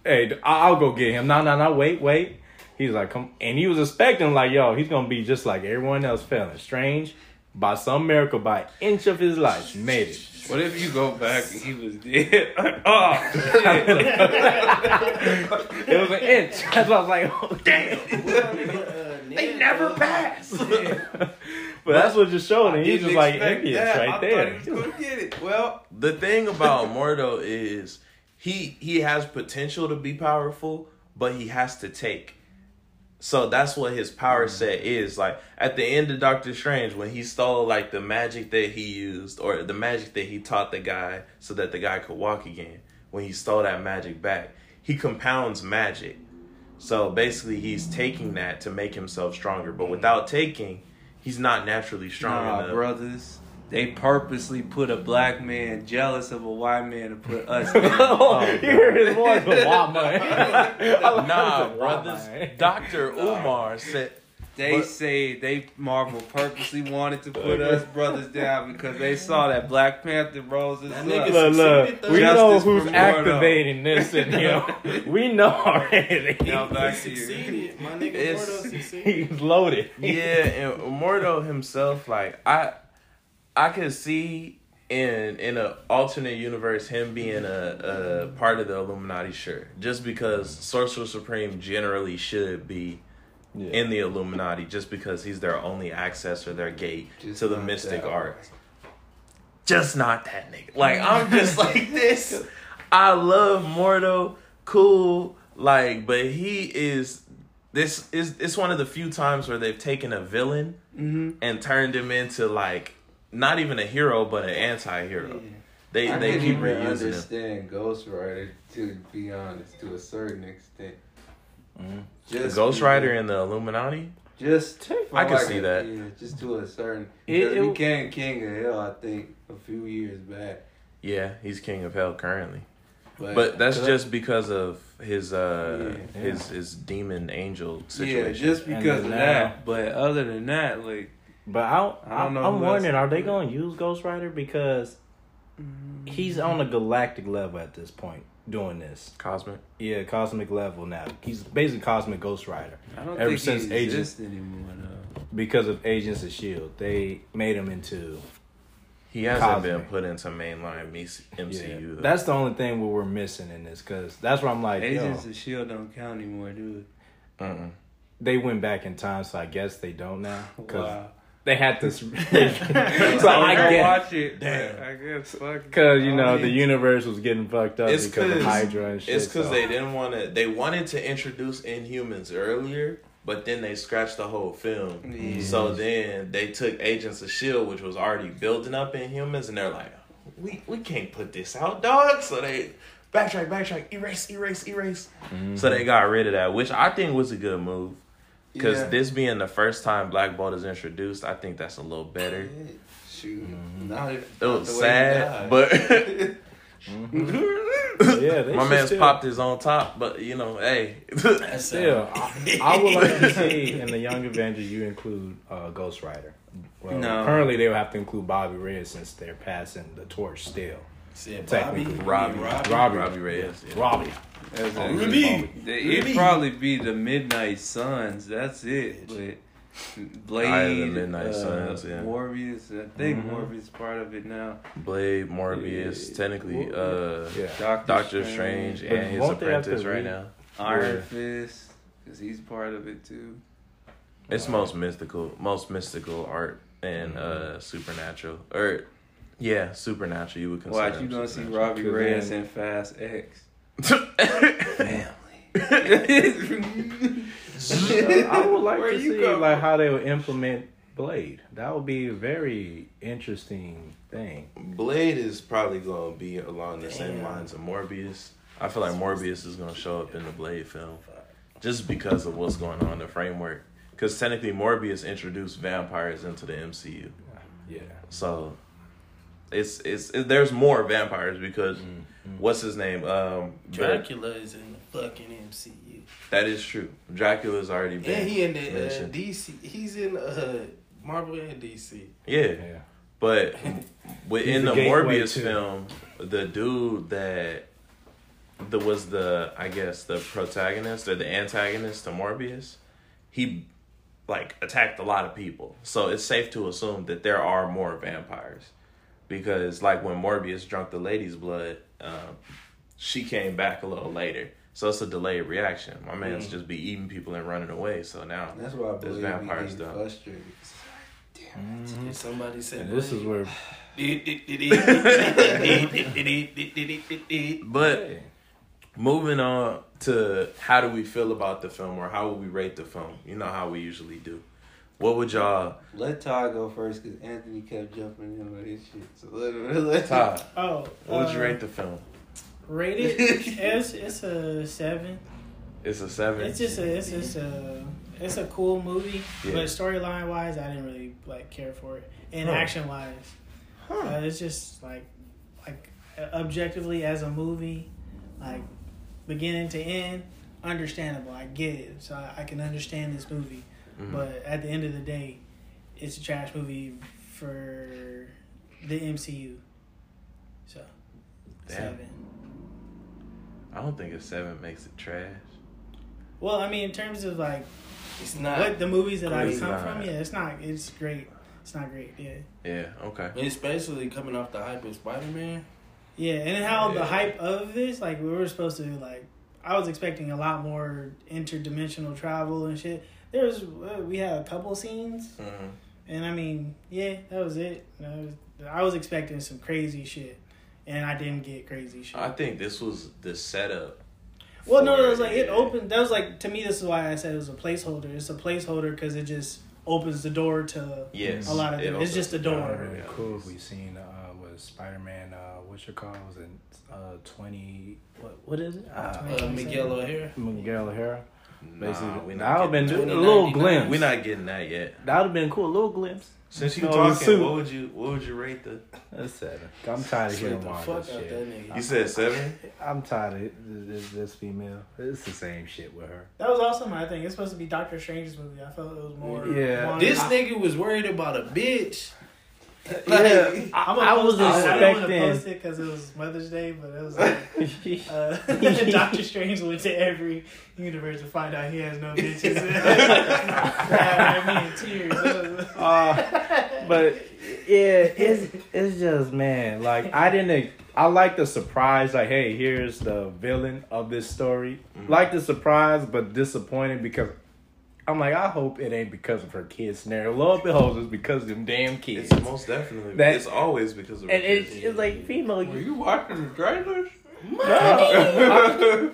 Hey, I- I'll go get him. No, no, no, wait, wait. He's like, come, and he was expecting like, yo, he's gonna be just like everyone else, failing. Strange, by some miracle, by an inch of his life, made it. What if you go back and he was dead? oh shit! It was an inch. That's why I was like, oh damn. They never pass. but that's what just showed, and he's just like envious right there. He was gonna get it. Well, The thing about Mordo is he he has potential to be powerful, but he has to take. So that's what his power mm-hmm. set is. Like at the end of Doctor Strange, when he stole like the magic that he used, or the magic that he taught the guy so that the guy could walk again, when he stole that magic back, he compounds magic. So basically he's taking that to make himself stronger. But mm-hmm. without taking, he's not naturally strong nah, enough. brothers. They purposely put a black man jealous of a white man to put us. Oh, oh, you hear his voice, but Wama. Nah, brothers. Dr. Umar said They But- say they Marvel purposely wanted to put us brothers down because they saw that Black Panther rose us That up. Look, look, we know for who's Mordo. activating this in him. We know already. Now He back to you. My nigga It's- Mordo succeeded. He's loaded. yeah, and Mordo himself, like I, I could see in in an alternate universe him being a, a part of the Illuminati, sure, just because Sorcerer Supreme generally should be Yeah. in the Illuminati, just because he's their only access or their gate Just to the mystic arts. Just not that nigga. Like I'm just like this. I love Mordo, cool, like, but he is. This is it's one of the few times where they've taken a villain Mm-hmm. and turned him into like not even a hero but an anti-hero. They I they can keep even reusing him. understand Ghost Rider to be honest, to a certain extent. Mhm. Just Ghost Rider and the Illuminati. just I can like see a- that. Yeah, just to a certain. It- Because it- he became King of Hell, I think, a few years back. Yeah, he's king of hell currently. But, But that's just because of his uh Yeah. his his demon angel situation. yeah, just because of then that. But other than that, like But I, I don't I, know I'm wondering, are they going to use Ghost Rider because he's on a galactic level at this point doing this? Cosmic. Yeah, cosmic level now. He's basically cosmic Ghost Rider I don't Ever think since he Agent- anymore. though. because of Agents of Shield. They made him into He hasn't been put into mainline MCU. yeah. though. That's the only thing we're missing in this because that's where I'm like, Agents yo, of Shield don't count anymore, dude. Mm-mm. they went back in time, so I guess they don't now because Wow. They had to. so so I I guess watch it. Damn. I guess fuck. because you know the universe was getting fucked up It's because of Hydra and shit. It's because so- they didn't want to. They wanted to introduce Inhumans earlier, but then they scratched the whole film. Yeah. So then they took Agents of Shield, which was already building up Inhumans, and they're like, "We we can't put this out, dog." So they backtrack, backtrack, erase, erase, erase. Mhm. So they got rid of that, which I think was a good move. Because Yeah. this being the first time Black Bolt is introduced, I think that's a little better. Shoot, Mhm. not if It was the way he sad, but yeah, my man's still- popped his on top. But you know, hey, Still, I, I would like to see in the Young Avengers you include uh, Ghost Rider. Well, No. currently they would have to include Bobby Reyes since they're passing the torch still. Said Bobby, Technically. Robbie, Robbie. Robbie. Robbie Reyes. yeah. Robbie. That's Oh, a- Ruby. It'd probably be the Midnight Suns. That's it. But Blade, the Midnight uh, Suns, yeah. Morbius. I think Mhm. Morbius is part of it now. Blade, Morbius, Yeah. technically, uh, Yeah. Doctor, Doctor Strange But and his won't they have to apprentice right now. Iron Yeah. Fist, because he's part of it too. It's most mystical, most mystical art and uh supernatural, or yeah, supernatural. You would consider. Watch, you gonna see. Robbie Cause Reyes then- in Fast X. Family. I would like Where to you see go? like how they would implement Blade. That would be a very interesting thing. Blade is probably gonna be along the same lines of Morbius. I feel like Morbius is gonna show up in the Blade film, just because of what's going on in the framework. Because technically, Morbius introduced vampires into the MCU, Yeah. so it's it's it, there's more vampires because Mm-hmm. what's his name? Um, Dracula. Dracula is in the fucking MCU. That is true. Dracula's already been. And he in the uh. DC. He's in uh, Marvel and DC. Yeah, Yeah. but within the the Morbius too. film, the dude that that was the I guess the protagonist or the antagonist to Morbius, he like attacked a lot of people. So it's safe to assume that there are more vampires because like when Morbius drunk the lady's blood, um, she came back a little later. So it's a delayed reaction. My man's Mm. just be eating people and running away. So now That's why I There's believe vampires, vampires though. frustrated. Mhm. If somebody said And this is where But moving on to how do we feel about the film or how would we rate the film? You know how we usually do. What would y'all Let Todd go first because Anthony kept jumping in with his shit. So let him. Let Todd? Oh, What would you uh, rate the film? Rated? it's it's a seven. It's a seven. It's just a it's just a it's a cool movie, Yeah. but storyline wise, I didn't really like care for it, and Oh. action wise, Uh, it's just like, like objectively as a movie, like beginning to end, understandable. I get it, so I, I can understand this movie. Mhm. But at the end of the day, it's a trash movie for the MCU. So Damn. seven. I don't think a seven makes it trash. Well, I mean, in terms of like It's not. what the movies that I've come not. from, yeah, it's not. It's great. It's not great. Yeah. Yeah. Okay. Especially coming off the hype of Spider Man. Yeah, and how the hype of this, like we were supposed to like, I was expecting a lot more interdimensional travel and shit. There was uh, we had a couple scenes, Mhm. and I mean, yeah, that was it. I was, I was expecting some crazy shit, and I didn't get crazy shit. I think this was the setup. well, no, it was like it opened. That was like to me. This is why I said it was a placeholder. It's a placeholder because it just opens the door to Yes. a lot of it different. It's just a the door. would've been Yeah. cool if we seen uh was Spider Man uh what's your call was it uh twenty what what is it? Uh, Uh, Miguel O'Hara. Miguel O'Hara. Nah, Basically, we that not would have been getting a little glimpse. We're not getting that yet. That would have been cool, a little glimpse. Since you No, talking, what would you what would you rate the? That's seven. I'm tired of hearing the all fuck this that shit. nigga. You said seven. I'm tired of this, this, this female. It's the same shit with her. That was also my thing. It's supposed to be Doctor Strange's movie. I felt it was more. Yeah. more- This nigga was worried about a bitch. Yeah, Like, I, I'm I was I don't want to post expecting. it because it was Mother's Day, but it was like uh, Doctor Strange went to every universe to find out he has no bitches. yeah, I mean, tears. Uh, but yeah, it's it's just man. Like I didn't. I like the surprise. Like, hey, here's the villain of this story. Like the surprise, but disappointed because I'm like, I hope it ain't because of her kids scenario. Lo and behold, it's because of them damn kids. It's most definitely. That- it's always because of. and her it's, kids. it's like female. Were you watching the trailers? No.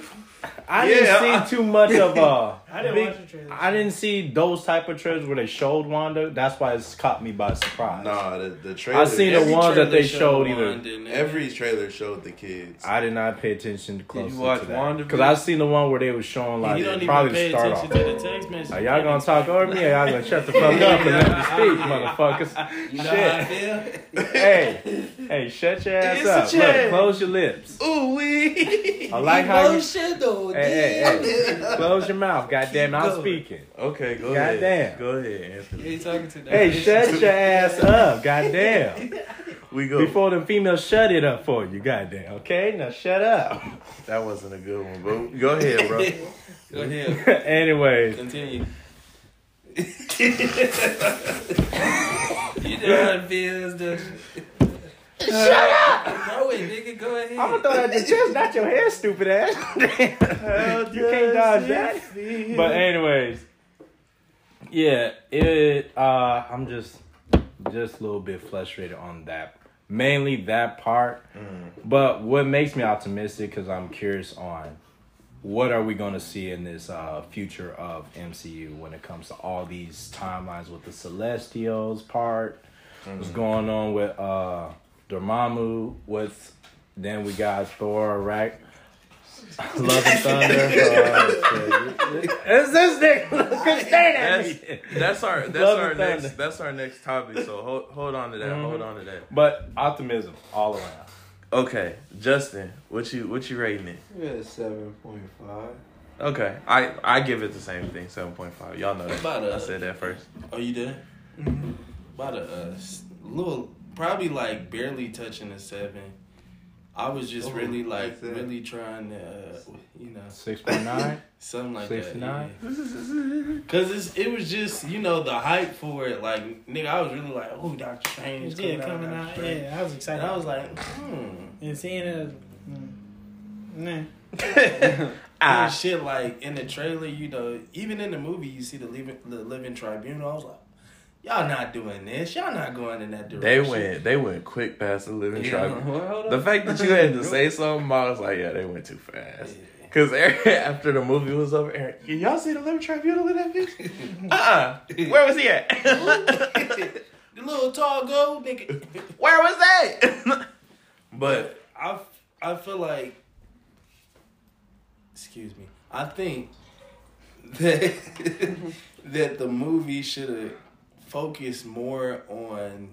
I Yeah, didn't see too much of uh. I didn't big- watch the trailer. I didn't see those type of trailers where they showed Wanda. That's why it's caught me by surprise. Nah, the, the trailer. I seen the ones that they trailer showed either. Wanda, nigga. every trailer showed the kids. I did not pay attention closely you watch to that WandaVision? because I seen the one where they was showing like you don't even probably pay start attention off. to the text message. Are y'all gonna talk over me? Or y'all gonna shut the fuck up and let me speak, motherfuckers? You know Shit. how I feel? Hey, hey, shut your ass It's a up. Look, chance. close your lips. Ooh wee. I like how you. Hey, hey, hey, close your mouth. Goddamn, I'm Go. speaking. Okay, go ahead. Goddamn. ahead. Go ahead, Anthony. Who you talking to? Hey, shut your ass up. Goddamn. We go. Before the females shut it up for you. Goddamn. Okay, now shut up. That wasn't a good one, bro. Go ahead, bro. Go ahead. Anyways, Continue. you know how it feels, don't you? Shut up! Throw it, nigga. Go ahead. I'm gonna throw that at your chest, not your hair, stupid ass. you can't dodge that. But anyways, yeah, it. Uh, I'm just, just a little bit frustrated on that. Mainly that part. But what makes me optimistic because I'm curious on what are we going to see in this uh, future of MCU when it comes to all these timelines with the Celestials part. What's going on with uh, Dormammu? What's then we got Thor, right? Love and Thunder. Uh, is this nigga Quit That's that's our that's Love our next thunder. that's our next topic. So hold hold on to that. Mhm. Hold on to that. But optimism all around. Okay, Justin, what you what you rating it? Yeah, seven point five. Okay, I I give it the same thing, seven point five. Y'all know that. About a- I said that first. Are you done? About a uh, s- little, probably like barely touching a seven. I was just Oh, really like that's really trying to, uh, you know, Six point nine. something like 69? that. yeah. Cause it's, it was just you know the hype for it. Like nigga, I was really like, oh, Doctor Strange is yeah, coming, coming out. out. Yeah, I was excited. And I was like, hmm. and seeing it, mm, nah. Ah. And shit like in the trailer, you know, even in the movie, you see the living, the living tribunal. I was like, y'all not doing this. Y'all not going in that direction. They went they went quick past the living Yeah. tribunal. Well, The fact that you had to say something, I was like, yeah, they went too fast. Cause Aaron, after the movie was over, Aaron, y'all see the living tribunal in that bitch? Uh uh Where was he at? the little tall gold nigga. Where was that? but I, I feel like, excuse me, I think that that the movie should have focused more on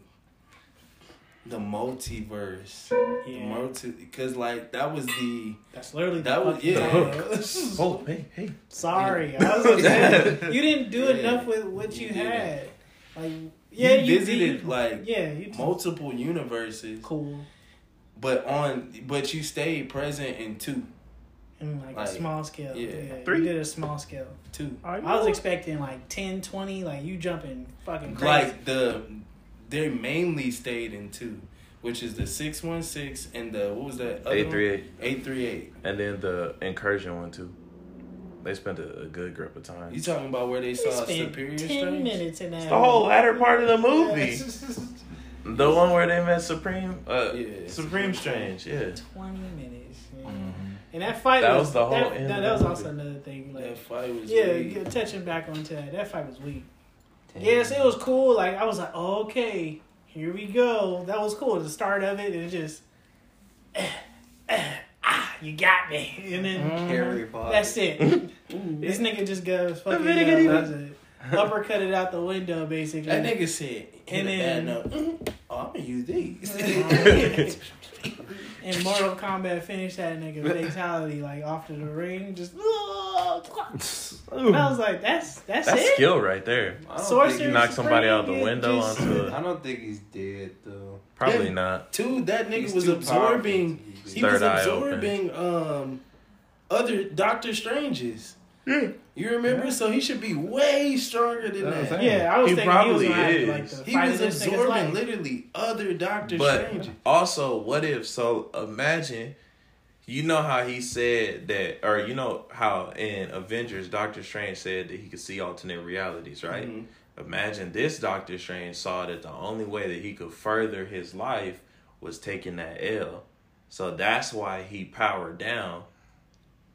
the multiverse. Yeah. Multi, because like that was the That's literally That the was- fucking yeah. title. Oh, hey, hey. Sorry, I was gonna say you didn't do Yeah. enough with what you You had. Like, yeah, you you visited you- like yeah, you multiple universes, cool but on but you stayed present in two. And like, Like, a small scale. yeah. Yeah, Three. you did a small scale. Two. I was expecting like 10, 20, like you jumping fucking crazy. Like the they mainly stayed in two, which is the six one six and the what was that? Eight three eight, Eight three eight. and then the incursion one too. They spent a, a good grip of time. You talking about where they We saw spent Superior ten Strange? minutes in that. It's the whole latter part of the movie. The one where they met Supreme, uh, Yeah, Supreme Supreme Strange. Yeah, Twenty minutes. Yeah. And that fight That was, was the whole That, end that, that was also another thing. Like, That fight was yeah, weak. get- touching back onto that. That fight was weak. Yes, it was cool. Like I was like, oh, okay, here we go. That was cool. The start of it, and it just, eh, eh, ah, you got me, and then Harry Potter. that's it. this nigga just goes fucking vinegar what is it? uppercut it out the window, basically. That nigga said, And and then- then, note. "Mm, oh, I'm gonna use these. In Mortal Kombat, finish that nigga fatality like off to the ring, just. And I was like, that's that's, that's it. skill right there. I don't Sorcerer think knock somebody out the window just- onto I a, don't think he's dead though. probably Yeah. not. Two, that nigga He's was absorbing. powerful. He Third was absorbing um other Doctor Stranges. You remember? So he should be way stronger than That's that. Yeah, I was He thinking he was probably gonna have to, is. like the He was of this nigga's absorbing literally other Doctor But Stranges. also, what if? So imagine, you know how he said that, or you know how in Avengers, Doctor Strange said that he could see alternate realities, right? Mhm. Imagine this Doctor Strange saw that the only way that he could further his life was taking that L. So that's why he powered down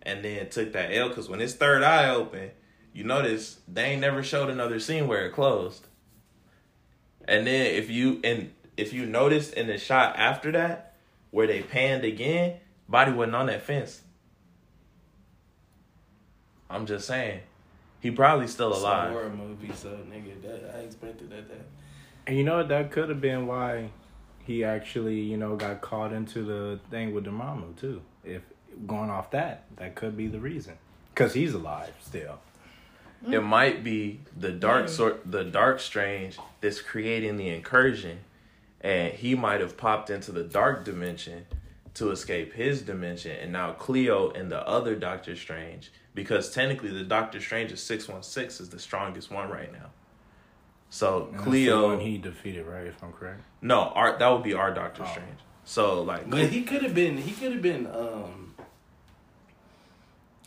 and then took that L. Because when his third eye opened, you notice they ain't never showed another scene where it closed. And then if you and if you noticed in the shot after that, where they panned again, body wasn't on that fence. I'm just saying. He probably still alive. horror movie, so nigga, that I expected that. that. And you know what? That could have been why he actually, you know, got caught into the thing with the mama too. If going off that, that could be the reason. Cause he's alive still. It might be the dark Yeah. sort, the dark strange that's creating the incursion, and he might have popped into the dark dimension to escape his dimension, and now Clea and the other Doctor Strange, because technically the Doctor Strange is six one six is the strongest one right now. So And Clea, one he defeated, right? If I'm correct. no, our that would be our Doctor Oh. Strange. So like, But he could have been. He could have been. um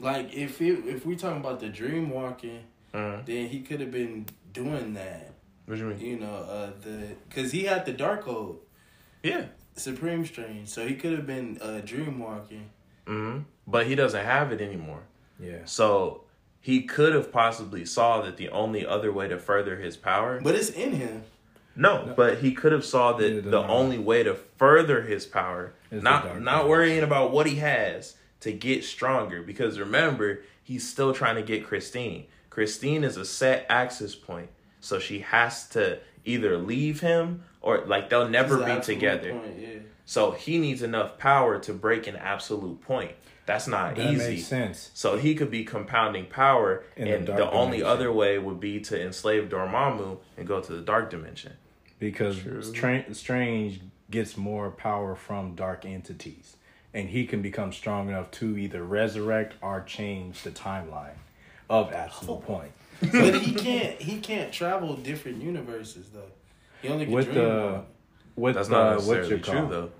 Like if it, if we talking about the dream walking, Mhm. then he could have been doing that. what do you mean? You know, uh the because he had the dark code, Yeah. Supreme Strange, so he could have been uh dream walking. hmm But he doesn't have it anymore. Yeah. So he could have possibly saw that the only other way to further his power. But it's in him. no, No. but he could have saw that Yeah, the the only way to further his power, not not powers. worrying about what he has to get stronger. Because remember, he's still trying to get Christine. Christine is a set access point, so she has to either leave him or like they'll never be together. point, yeah. So he needs enough power to break an absolute point. That's not That easy. makes sense. So he could be compounding power, In and the, dark only dimension. other way would be to enslave Dormammu and go to the dark dimension. because Stra- Strange gets more power from dark entities, and he can become strong enough to either resurrect or change the timeline of Absolute oh. Point. but he can't. He can't travel different universes though. He only can With dream the with That's the not necessarily you true call though,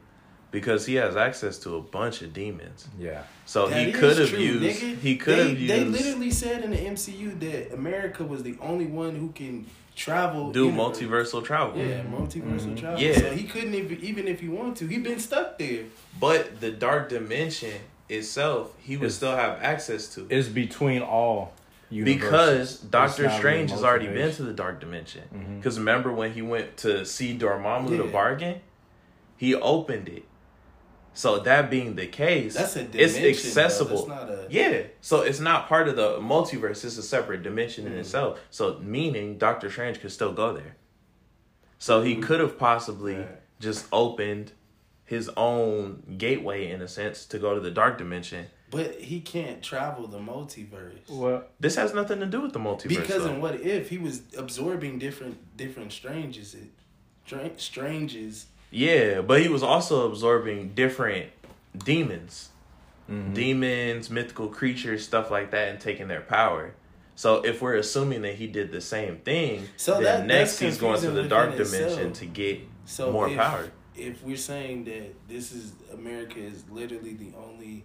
because he has access to a bunch of demons. yeah. So That he could have used. nigga. He could have used. They literally said in the MCU that America was the only one who can travel. do universe. multiversal travel. Yeah, multiversal travel. Yeah. So he couldn't even, even if he wanted to. He been stuck there. But the dark dimension itself, he would It's- still have access to. It's between all universes. because Doctor Strange has already been to the dark dimension. Mhm. Because remember when he went to see Dormammu to Yeah. bargain, he opened it. So that being the case, That's a it's accessible. That's not a. Yeah, so it's not part of the multiverse. It's a separate dimension Mm-hmm. in itself. So meaning Doctor Strange could still go there. So he could have possibly Right. just opened his own gateway in a sense to go to the dark dimension. But he can't travel the multiverse. Well, This has nothing to do with the multiverse. Because though. in what if he was absorbing different different stranges, it stra- stranges. Yeah, but he was also absorbing different demons, Mm-hmm. demons, mythical creatures, stuff like that, and taking their power. So if we're assuming that he did the same thing, So then that- next he's going to the dark dimension itself. to get So more if, power. If we're saying that this is America is literally the only,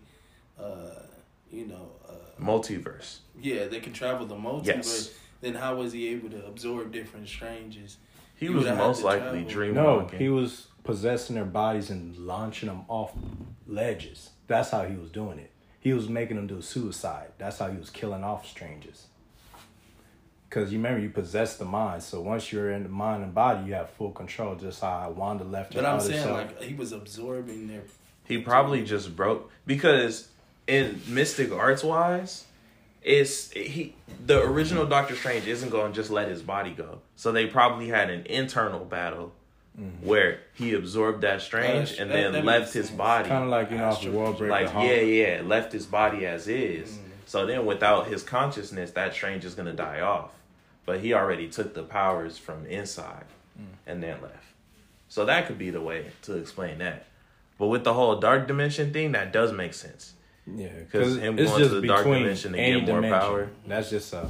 uh, you know, uh, Multiverse. yeah, they can travel the multiverse. Yes. Then how was he able to absorb different strangers? He You was most likely travel. dream no, he was possessing their bodies and launching them off ledges. That's how he was doing it. He was making them do suicide. That's how he was killing off strangers. Because you remember, you possess the mind. So once you're in the mind and body, you have full control. Just how Wanda left But I'm saying self. like he was absorbing their. He probably just broke because in mystic arts wise, it's he the original Doctor Strange isn't going to just let his body go. So they probably had an internal battle Mm-hmm. where he absorbed that strange and then that left his sense. body. kind of like you know, off Astro- World Breaker. like yeah, yeah, left his body as is. Mm-hmm. So then without his consciousness, that strange is gonna die off. But he already took the powers from inside mm. and then left. So that could be the way to explain that. But with the whole dark dimension thing, that does make sense. Yeah, because him it's going to just the dark dimension to get more dimension. power. That's just uh,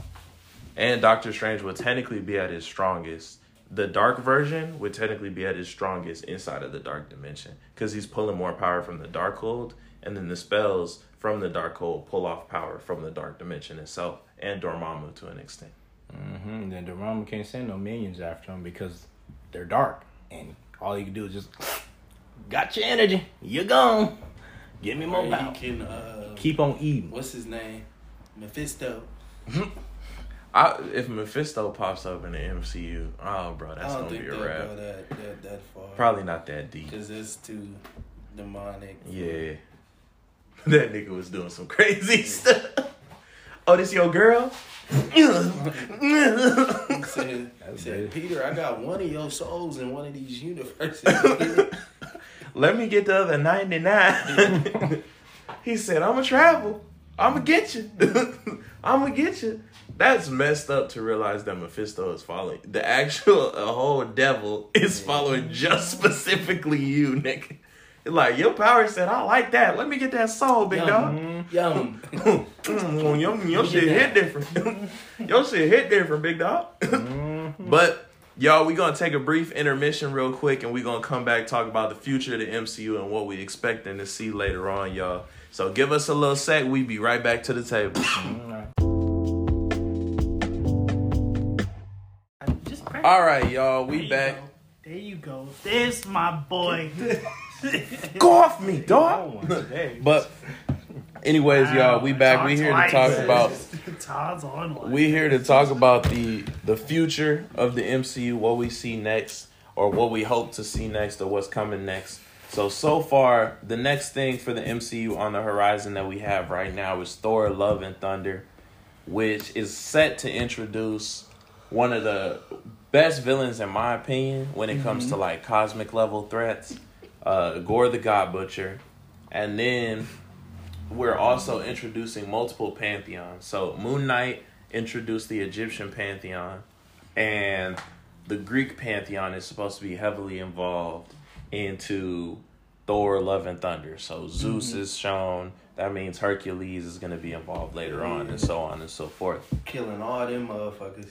And Doctor Strange would technically be at his strongest. The dark version would technically be at his strongest inside of the dark dimension because he's pulling more power from the dark hold, and then the spells from the dark hold pull off power from the dark dimension itself and Dormammu to an extent. hmm then Dormammu can't send no minions after him because they're dark, and all he can do is just got your energy. You're gone. Give me more power. can. Uh, Keep on eating. what's his name? Mephisto. I, if Mephisto pops up in the MCU, oh bro, that's gonna be a wrap. go that that that far. Probably not that deep. because it's too demonic. Yeah. That nigga was doing some crazy stuff. Oh, this your girl? He said, he said. Peter, I got one of your souls in one of these universes. Let me get the other 99. he said, I'm going to travel. I'm going to get you. I'm going to get you. That's messed up to realize that Mephisto is following. The actual a whole devil is following just specifically you, nigga. Like, your power said, I like that. Let me get that soul, big dog. Yum. Mm, your, your shit hit different. your shit hit different, big dog. but y'all, we gonna take a brief intermission real quick, and we gonna come back talk about the future of the MCU and what we expecting to see later on, y'all. So give us a little sec. We be right back to the table. Just. All right, y'all, we you back. go. There you go. This my boy. Go off me, dog. Hey, But anyways, y'all, we back. We here to talk about Todd's on we here to talk about the the future of the MCU, what we see next, or what we hope to see next, or what's coming next. So so far, the next thing for the MCU on the horizon that we have right now is Thor: Love and Thunder, which is set to introduce one of the best villains in my opinion when it comes to like cosmic level threats, uh, Gorr the God Butcher, and then we're also introducing multiple pantheons. So Moon Knight introduced the Egyptian pantheon, and the Greek pantheon is supposed to be heavily involved into Thor, Love and Thunder. So Zeus is shown. That means Hercules is going to be involved later on, and so on and so forth. Killing all them motherfuckers.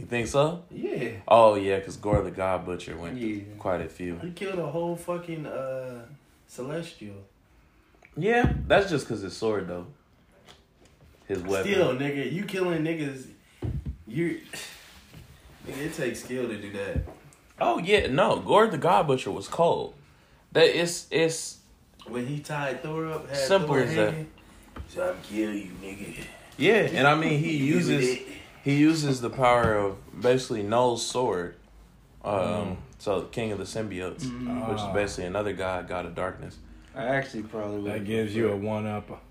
You think so? Yeah. Oh yeah, because Gorr the God Butcher went Yeah. quite a few. He killed a whole fucking uh celestial. Yeah, that's just because his sword though. His weapon. Still, nigga, you killing niggas. You. Nigga, it takes skill to do that. Oh yeah, no, Gorr the God Butcher was cold. That it's it's When he tied Thor up, had Simple Thor as that. So I'm kill you, nigga. yeah, and I mean he uses. He uses the power of basically Knull's sword. Um, so King of the Symbiotes, which is Ah. basically another god, god of darkness. I actually probably would. that gives you a one up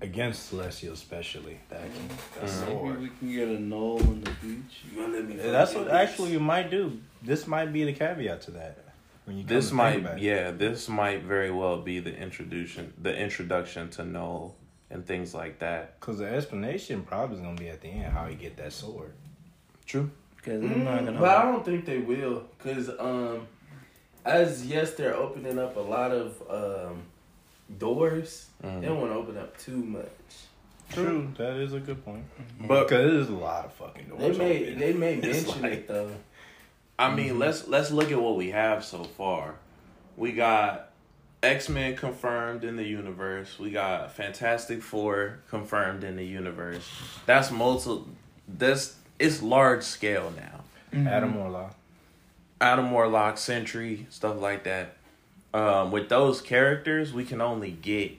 against Celestial, especially that can that Mm-hmm. Maybe we can get a knoll on the beach. You let me That's what your actually you might do. This might be the caveat to that. When you this might yeah this might very well be the introduction the introduction to Knull and things like that. Cause the explanation probably is gonna be at the end how he get that sword. True. Because I'm not gonna. But I don't think they will, cause um, as yes, they're opening up a lot of um doors. Mhm. They don't want to open up too much. True, that is a good point. But Because there's a lot of fucking doors. They doors. may open. they may mention like- it though. I Mm-hmm. mean, let's let's look at what we have so far. We got X Men confirmed in the universe. We got Fantastic Four confirmed in the universe. That's multi. That's it's large scale now. Adam Warlock. Adam Warlock, Sentry, stuff like that. Um, with those characters, we can only get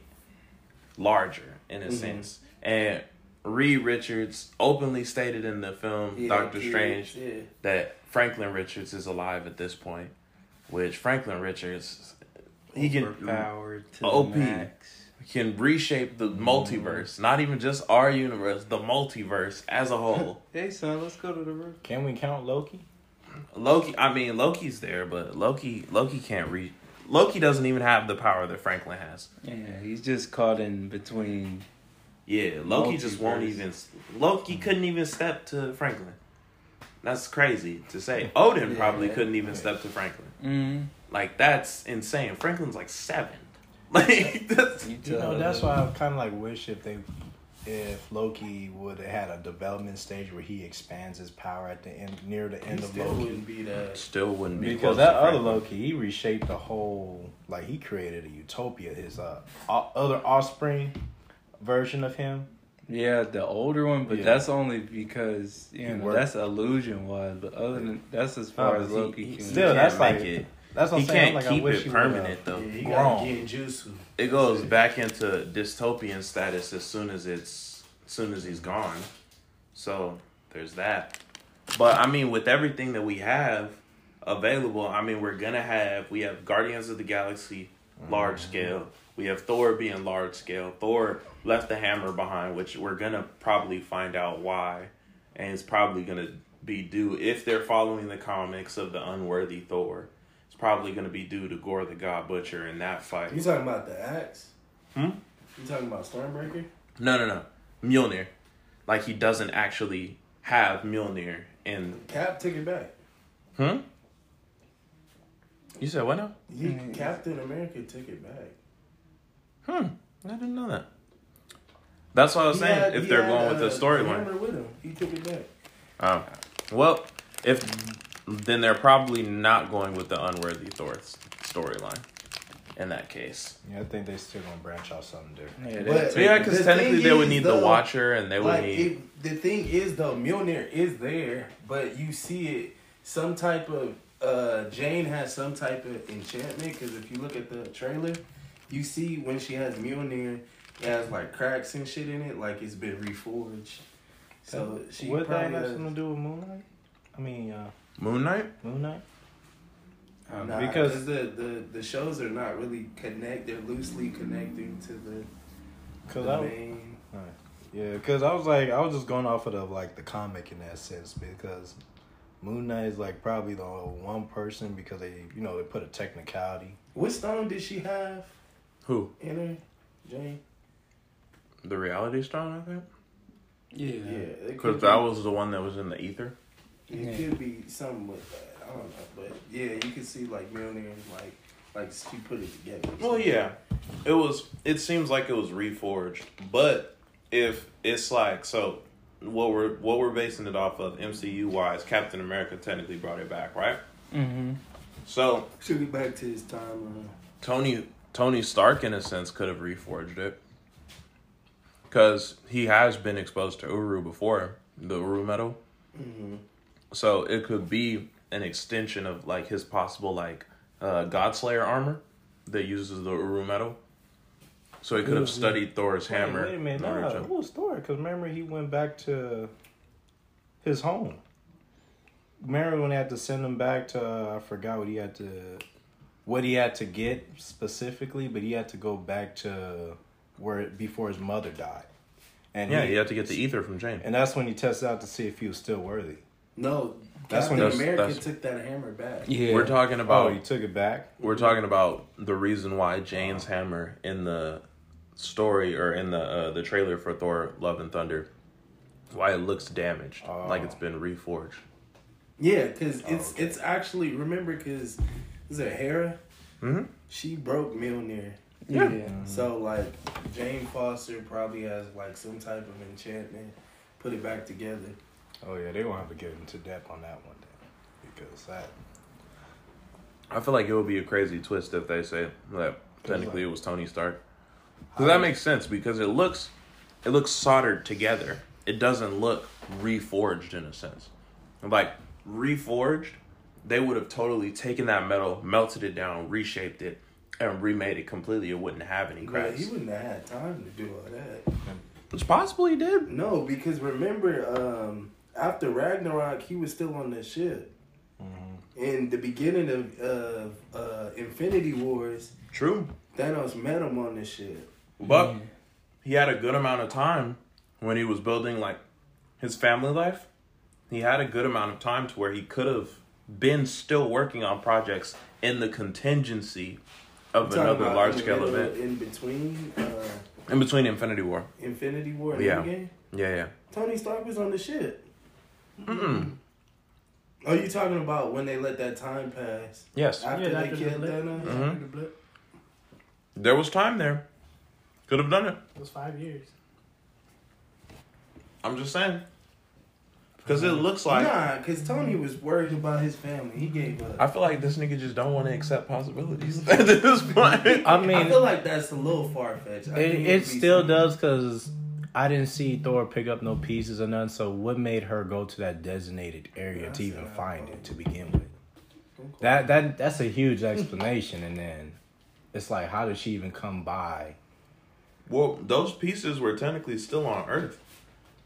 larger in a Mhm. sense. And Reed Richards openly stated in the film Yeah, Doctor kids, Strange Yeah. that Franklin Richards is alive at this point, which Franklin Richards he can Overpowered to OP. the max. can reshape the multiverse, not even just our universe, the multiverse as a whole. Hey son, let's go to the roof. Can we count Loki? Loki, I mean Loki's there, but Loki Loki can't re Loki doesn't even have the power that Franklin has. Yeah, he's just caught in between. Yeah, Loki just won't even Loki couldn't even step to Franklin. That's crazy to say. Odin Yeah. probably couldn't even step to Franklin. Mm-hmm. Like that's insane. Franklin's like seven. Like that's You, You know, that's why I kind of like wish if they, if Loki would have had a development stage where he expands his power at the end, near the end He of still Loki. wouldn't be that. still wouldn't be Because that other Loki, he reshaped the whole, like he created a utopia. His uh, other offspring version of him. Yeah, the older one, but Yeah. that's only because you He know worked. that's illusion wise. But other than that's as far No, as he- Loki he can. still- that's like- it. That's what He I'm saying. can't like, I keep wish it permanent though. Yeah, he grown. got Genjutsu. It goes back into dystopian status as soon as it's as soon as he's gone. So there's that. But I mean, with everything that we have available, I mean, we're gonna have we have Guardians of the Galaxy large mm-hmm. scale. We have Thor being large scale. Thor left the hammer behind, which we're gonna probably find out why, and it's probably gonna be due if they're following the comics of the unworthy Thor. It's probably gonna be due to Gorr the God Butcher in that fight. You talking about the axe? Hmm? You talking about Stormbreaker? No, no, no. Mjolnir. Like he doesn't actually have Mjolnir in. Cap took it back. Hmm? You said what now? He. Captain America took it back. Hmm. I didn't know that. That's what I was He saying. had- if they're had, going with the uh, storyline. hammer with him. He took it back. Um, well, if then they're probably not going with the unworthy Thor storyline. In that case, Yeah, I think they still gonna branch out something different. Yeah, But- yeah, because The technically they would is, need the though, Watcher, and they would like need. it, the thing is though, Mjolnir is there, but you see it some type of uh Jane has some type of enchantment because if you look at the trailer, you see when she has Mjolnir, it has like cracks and shit in it, like it's been reforged. So she what that probably have has, something to do with Moonlight? I mean, uh, Moon Knight. Moon Knight. Um, Nah, because- because the, the the shows are not really connect. They're loosely connecting to the, Cause the I, main. yeah, because I was like, I was just going off of the, like the comic in that sense because Moon Knight is like probably the one person because they, you know, they put a technicality. What stone did she have Who? in her, Jane? The Reality Stone, I think. yeah. Yeah, Because that was the one that was in the ether. It Yeah. could be something with that. I don't know, but yeah, you can see like Mjolnir, like like she put it together. Well, yeah, it was. It seems like it was reforged, but if it's like so, what we're what we're basing it off of MCU wise, Captain America technically brought it back, right? Mm-hmm. So should it back to his timeline. Tony Tony Stark, in a sense, could have reforged it because he has been exposed to Uru before the Uru metal. Mm-hmm. So it could be an extension of like his possible like uh Godslayer armor that uses the Uru metal. So he could have studied Thor's Wait, hammer. Wait a minute, nah, to- it was Thor. Because remember, he went back to his home. Remember when they had to send him back to? Uh, I forgot what he had to, what he had to get specifically, but he had to go back to where before his mother died. And yeah, he, you have to get the ether from Jane. and that's when he tested out to see if he was still worthy. No, That's Captain when that's- America that's- took that hammer back. Yeah. We're talking about. Oh, about you took it back. we're talking about the reason why Jane's hammer in the story or in the uh, the trailer for Thor: Love and Thunder, why it looks damaged, Oh. like it's been reforged. Yeah, because Oh, it's okay. it's actually remember because is it Hela? Mm-hmm. She broke Mjolnir. Yeah. So like Jane Foster probably has like some type of enchantment, put it back together. Oh yeah, they won't have to get into depth on that one then, because that. I feel like it would be a crazy twist if they say that technically it was Tony Stark. Because that makes sense because it looks it looks soldered together. It doesn't look reforged in a sense. Like reforged, they would have totally taken that metal, melted it down, reshaped it, and remade it completely. It wouldn't have any Yeah, cracks. he wouldn't have had time to do all that. It's possible he did. No, because remember, um, after Ragnarok, he was still on the ship. In the beginning of of uh, Infinity Wars, True. Thanos met him on the ship. But he had a good amount of time when he was building like his family life. He had a good amount of time to where he could have been still working on projects in the contingency of Talking another large scale middle- event in between uh, in between Infinity War. Infinity War and Yeah. Endgame. Yeah, yeah. Tony Stark was on the ship. Mm-mm. Are you talking about when they let that time pass Yes, after Yeah, they after the killed blip. Thanos? Mhm. The there was time there. Could have done it. It was five years. I'm just saying. Because it looks like nah, because Tony was worried about his family. He gave up. I feel like this nigga just don't want to accept possibilities at this point. I mean. I feel like that's a little far fetched. it, it still does because I didn't see Thor pick up no pieces or none. So what made her go to that designated area to even find it to begin with? That that that's a huge explanation, and then it's like, how did she even come by? well, those pieces were technically still on Earth.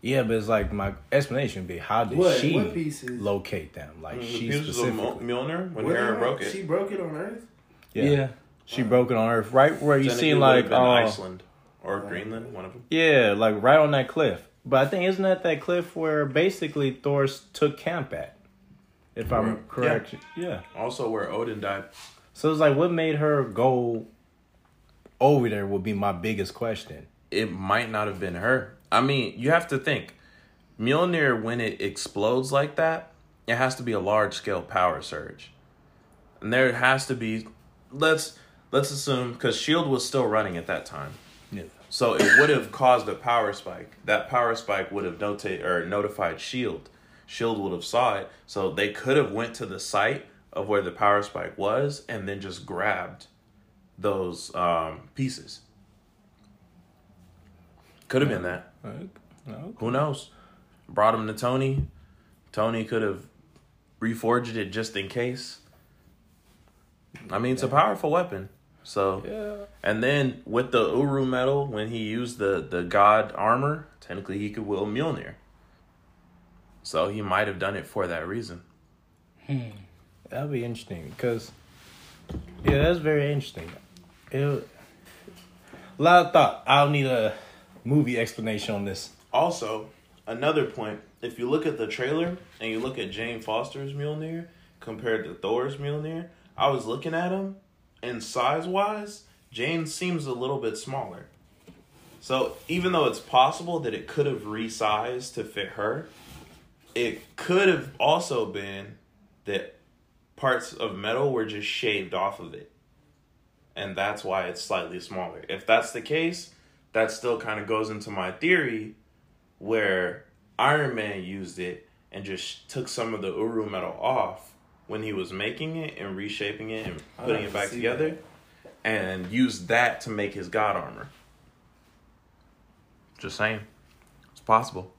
Yeah, but it's like my explanation would be, how did What? she What pieces? locate them? Like The she pieces specifically. Mil- Mjolnir when What Hela am I- broke it. She broke it on Earth. yeah. she broke it on Earth, right where you Technically seen like been uh, Iceland or Greenland, one of them. Yeah, like right on that cliff. But I think isn't that that cliff where basically Thor took camp at? If I'm Right. correct. Yeah. Also, where Odin died. So it's like what made her go over there would be my biggest question. It might not have been her. I mean, you have to think. Mjolnir, when it explodes like that, it has to be a large scale power surge, and there has to be. Let's let's assume because Shield was still running at that time. Yeah. So it would have caused a power spike. That power spike would have nota- or notified Shield. Shield would have saw it, so they could have went to the site of where the power spike was and then just grabbed those um, pieces. Could have been that. No. Who knows? Brought them to Tony. Tony could have reforged it just in case. I mean, it's a powerful weapon. So Yeah. and then with the Uru metal, when he used the the god armor, technically he could wield Mjolnir. So he might have done it for that reason. Hmm. That'd be interesting because yeah, that's very interesting. It, a lot of thought. I'll need a movie explanation on this. Also, another point: if you look at the trailer and you look at Jane Foster's Mjolnir compared to Thor's Mjolnir, I was looking at them, and size wise, Jane seems a little bit smaller. So even though it's possible that it could have resized to fit her, it could have also been that parts of metal were just shaved off of it. And that's why it's slightly smaller. If that's the case, that still kind of goes into my theory where Iron Man used it and just took some of the Uru metal off when he was making it and reshaping it and putting it back together that. and used that to make his god armor. Just saying. It's possible.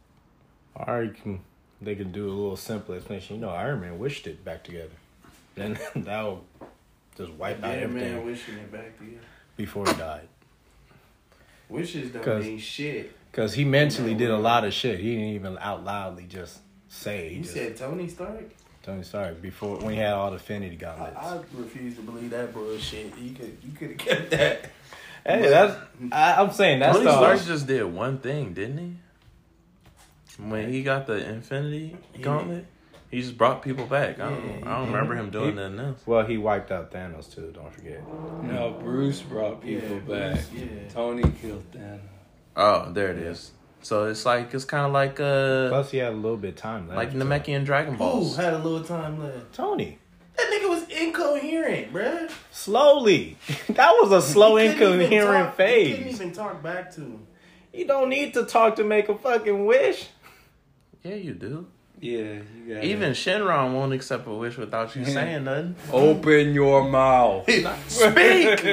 Or you can, they could do a little simple explanation. You know, Iron Man wished it back together. Then that'll just wipe out Dead everything man wishing it back together. before he died. Wishes don't 'Cause- mean shit. Because he mentally did a lot of shit. He didn't even out loudly just say. He You just, said Tony Stark? Tony Stark before when he had all the Infinity I, Gauntlets. I refuse to believe that bullshit. You could you could have kept that. hey, that's I, I'm saying that's Tony Stark just did one thing, didn't he? When he got the Infinity He- Gauntlet, He just brought people back. I don't, Yeah, I don't remember him doing nothing else. Well, he wiped out Thanos too. Don't forget. No, Bruce brought people Yeah, back. Bruce, yeah. Tony killed Thanos. Oh, there it is. So it's like it's kind of like uh Plus, he had a little bit of time left. like so- Namekian Dragon Who Balls. had a little time left? Tony. That nigga was incoherent, bruh. Slowly. that was a slow, He incoherent talk- He couldn't phase. even talk back to him. You don't need to talk to make a fucking wish. Yeah, you do. Yeah, you got Even Shenron won't accept a wish without you saying nothing. open your mouth. Speak.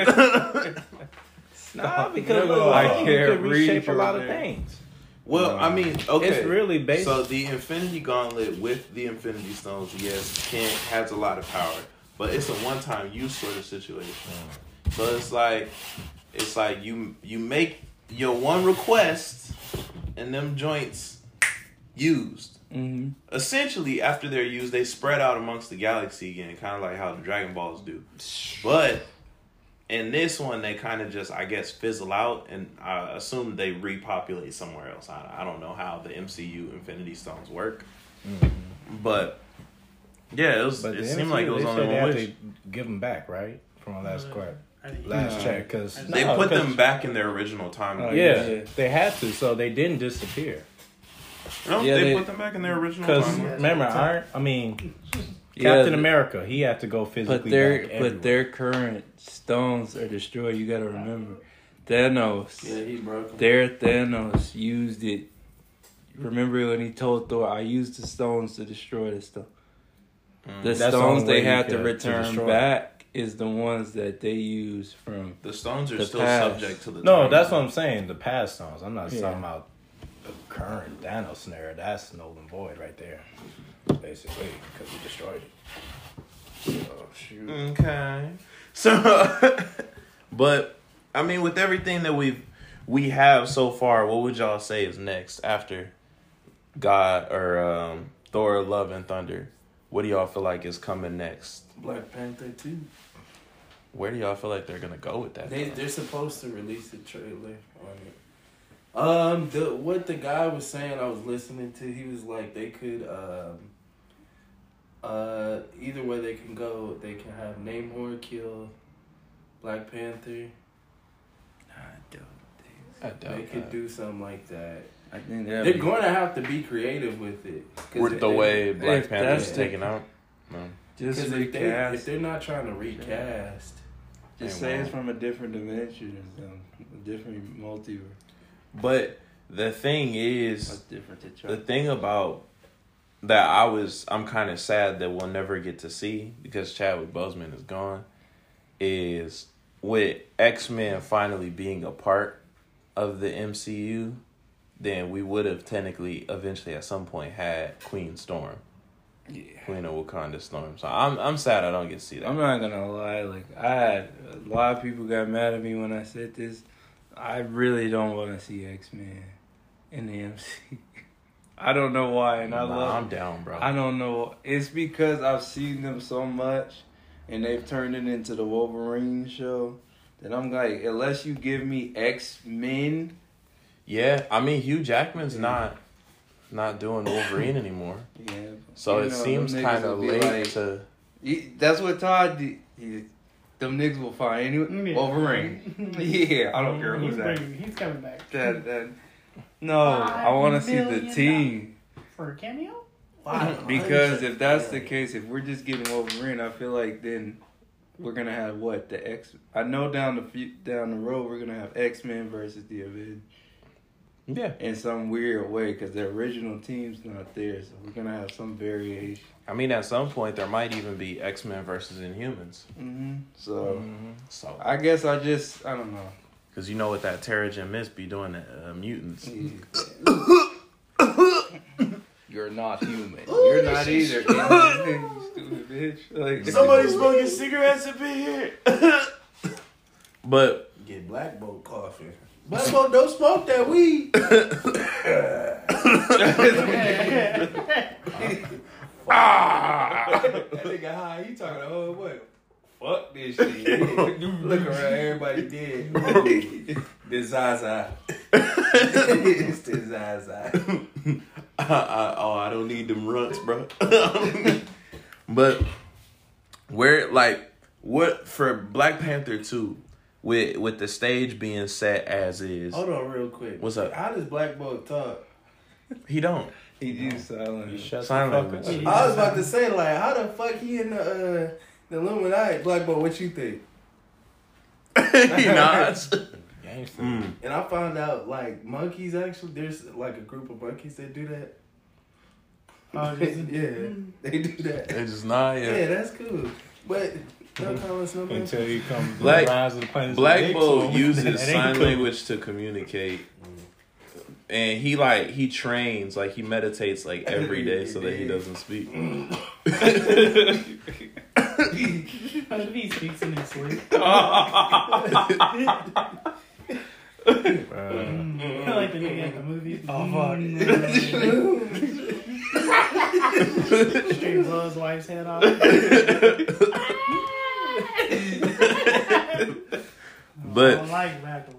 Nah, because No, I can't could read reshape a your lot of things. Well, I mean, okay. It's really based. So the Infinity Gauntlet with the Infinity Stones, yes, can has a lot of power, but it's a one-time use sort of situation. So it's like, it's like you you make your one request, and them joints used. hmm Essentially, after they're used, they spread out amongst the galaxy again, kind of like how the Dragon Balls do. But in this one, they kind of just, I guess, fizzle out, and I assume they repopulate somewhere else. I, I don't know how the MCU Infinity Stones work, mm-hmm. but yeah, it was. but it seemed MCU, like it was they only said they one have wish. to give them back, right? From our last squad, I didn't- last No. check, because They put them back in their original timeline. Oh, Yeah, Yeah. they had to, so they didn't disappear. No, Yeah, they, they- put them back in their original Because timeline. remember, Iron, I mean, Yeah, Captain th- America, he had to go physically. But their but their current stones are destroyed. You got to remember, Thanos. Yeah, he broke him. Their Thanos used it. Remember when he told Thor, "I used the stones to destroy the stuff." Mm. The That's the stones only they way had to could- to return back is the ones that they use from. The stones are The still past. subject to the. no, timeline. that's what I'm saying. The past stones. I'm not Yeah. talking about the current Thanos snare. That's Nolan Void right there, basically, because he destroyed it. Oh shoot! Okay. So, but I mean, with everything that we've we have so far, what would y'all say is next after God or um, Thor: Love and Thunder? What do y'all feel like is coming next? Black Panther two. Where do y'all feel like they're gonna go with that? They they're supposed to release a trailer on it. Um, the what the guy was saying, I was listening to. He was like, they could um, uh, either way they can go. They can have Namor kill Black Panther. I don't think. I They could do something like that. I think that They're going to have to be creative with it. With the they- way Black if Panther's that's- taken out. No. just Because if, they, recast. if they're not trying to recast, just They say it's won't. from a different dimension or something, a different multiverse. But the thing is, different to try? the thing about that I was I'm kind of sad that we'll never get to see because Chadwick Boseman is gone is with X-Men finally being a part of the MCU then we would have technically eventually at some point had Queen Storm yeah. Queen of Wakanda Storm so I'm I'm sad I don't get to see that I'm not gonna lie. Like I had a lot of people got mad at me when I said this. I really don't want to see X Men in the MC. I don't know why, and I Nah, love. I'm down bro I don't know. It's because I've seen them so much, and they've turned it into the Wolverine show. That I'm like, unless you give me X Men, yeah I mean Hugh Jackman's Yeah. not not doing Wolverine anymore yeah. so You it know, seems kind of late like- to He, that's what Todd did. He, them niggas will find any Wolverine. yeah, I don't care he's who's that. bringing- He's coming back That that. No, I want to see the team for a cameo. because if that's the case, if we're just getting Wolverine, I feel like then we're gonna have what the X. I know down the few, down the road we're gonna have X Men versus the Avengers yeah in some weird way because the original team's not there, so we're gonna have some variation. I mean, at some point there might even be X Men versus Inhumans. hmm So So, I guess I just I don't know. Because you know what that Terrigen Mist be doing to uh, mutants. You're not human. You're not either. you stupid bitch. Like smoking cigarettes up in here. but get Black Bolt coughing. Black Bolt don't smoke that weed. ah! that nigga high, he talking the whole way. Fuck this shit. you Look around, everybody dead. this Zaza. it's the Zaza. I, I, oh, I don't need them runts, bro. but where, like, what for Black Panther two, with with the stage being set as is, Hold on, real quick. What's up? How does Black Bolt talk? he don't. He used silent. Shut Sign the fuck language. up. I was about to say, like, how the fuck he in the uh, the Illuminati? Black Bolt, what you think? he nods. Mm. And I found out, like, monkeys actually, there's like a group of monkeys that do that. Oh, just- yeah, they do that. They just nod. Yeah, Yeah. that's cool. But no comments, no. Until you come to Black- the rise of the planet. Black Bolt uses sign cool. language to communicate. And he like he trains like he meditates like every day so that he doesn't speak. How did he speaks in his sleep? Bruh. like the nigga at the movie. Oh, fuck. Straight blow his wife's head off. I But don't like Rackham.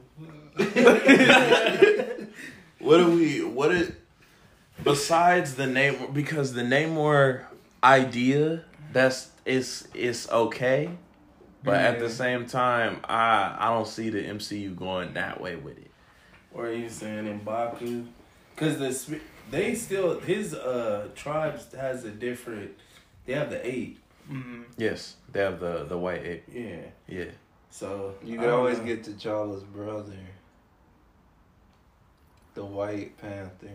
what do we what is besides the name because the Namor idea that's it's it's okay. But at the same time, I I don't see the MCU going that way with it. Or are you saying M'Baku? Because the they still his uh tribes has a different. They have the eight. Mm-hmm. Yes, they have the the white ape. Yeah. Yeah. So You I can always know. get T'Challa's brother, the White Panther.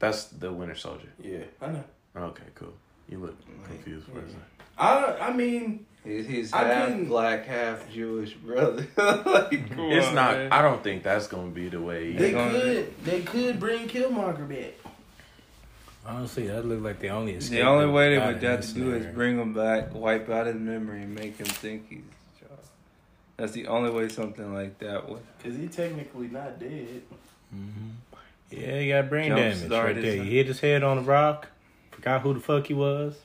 That's the Winter Soldier. Yeah, I know. Okay, cool. You look mm-hmm. confused for a second. I I mean He's, he's I half couldn't- black, half Jewish brother. like, come It's on, not. man. I don't think that's gonna be the way. they gonna- could they could bring Killmonger back. Honestly, that looked like the only escape. The only way they got would in have this to do is scenario. bring him back, wipe out his memory, and make him think he's T'Challa. That's the only way something like that would. Cause he technically not dead. Mhm. Yeah, he got brain Jump damage right there. He hit his head on a rock. Forgot who the fuck he was.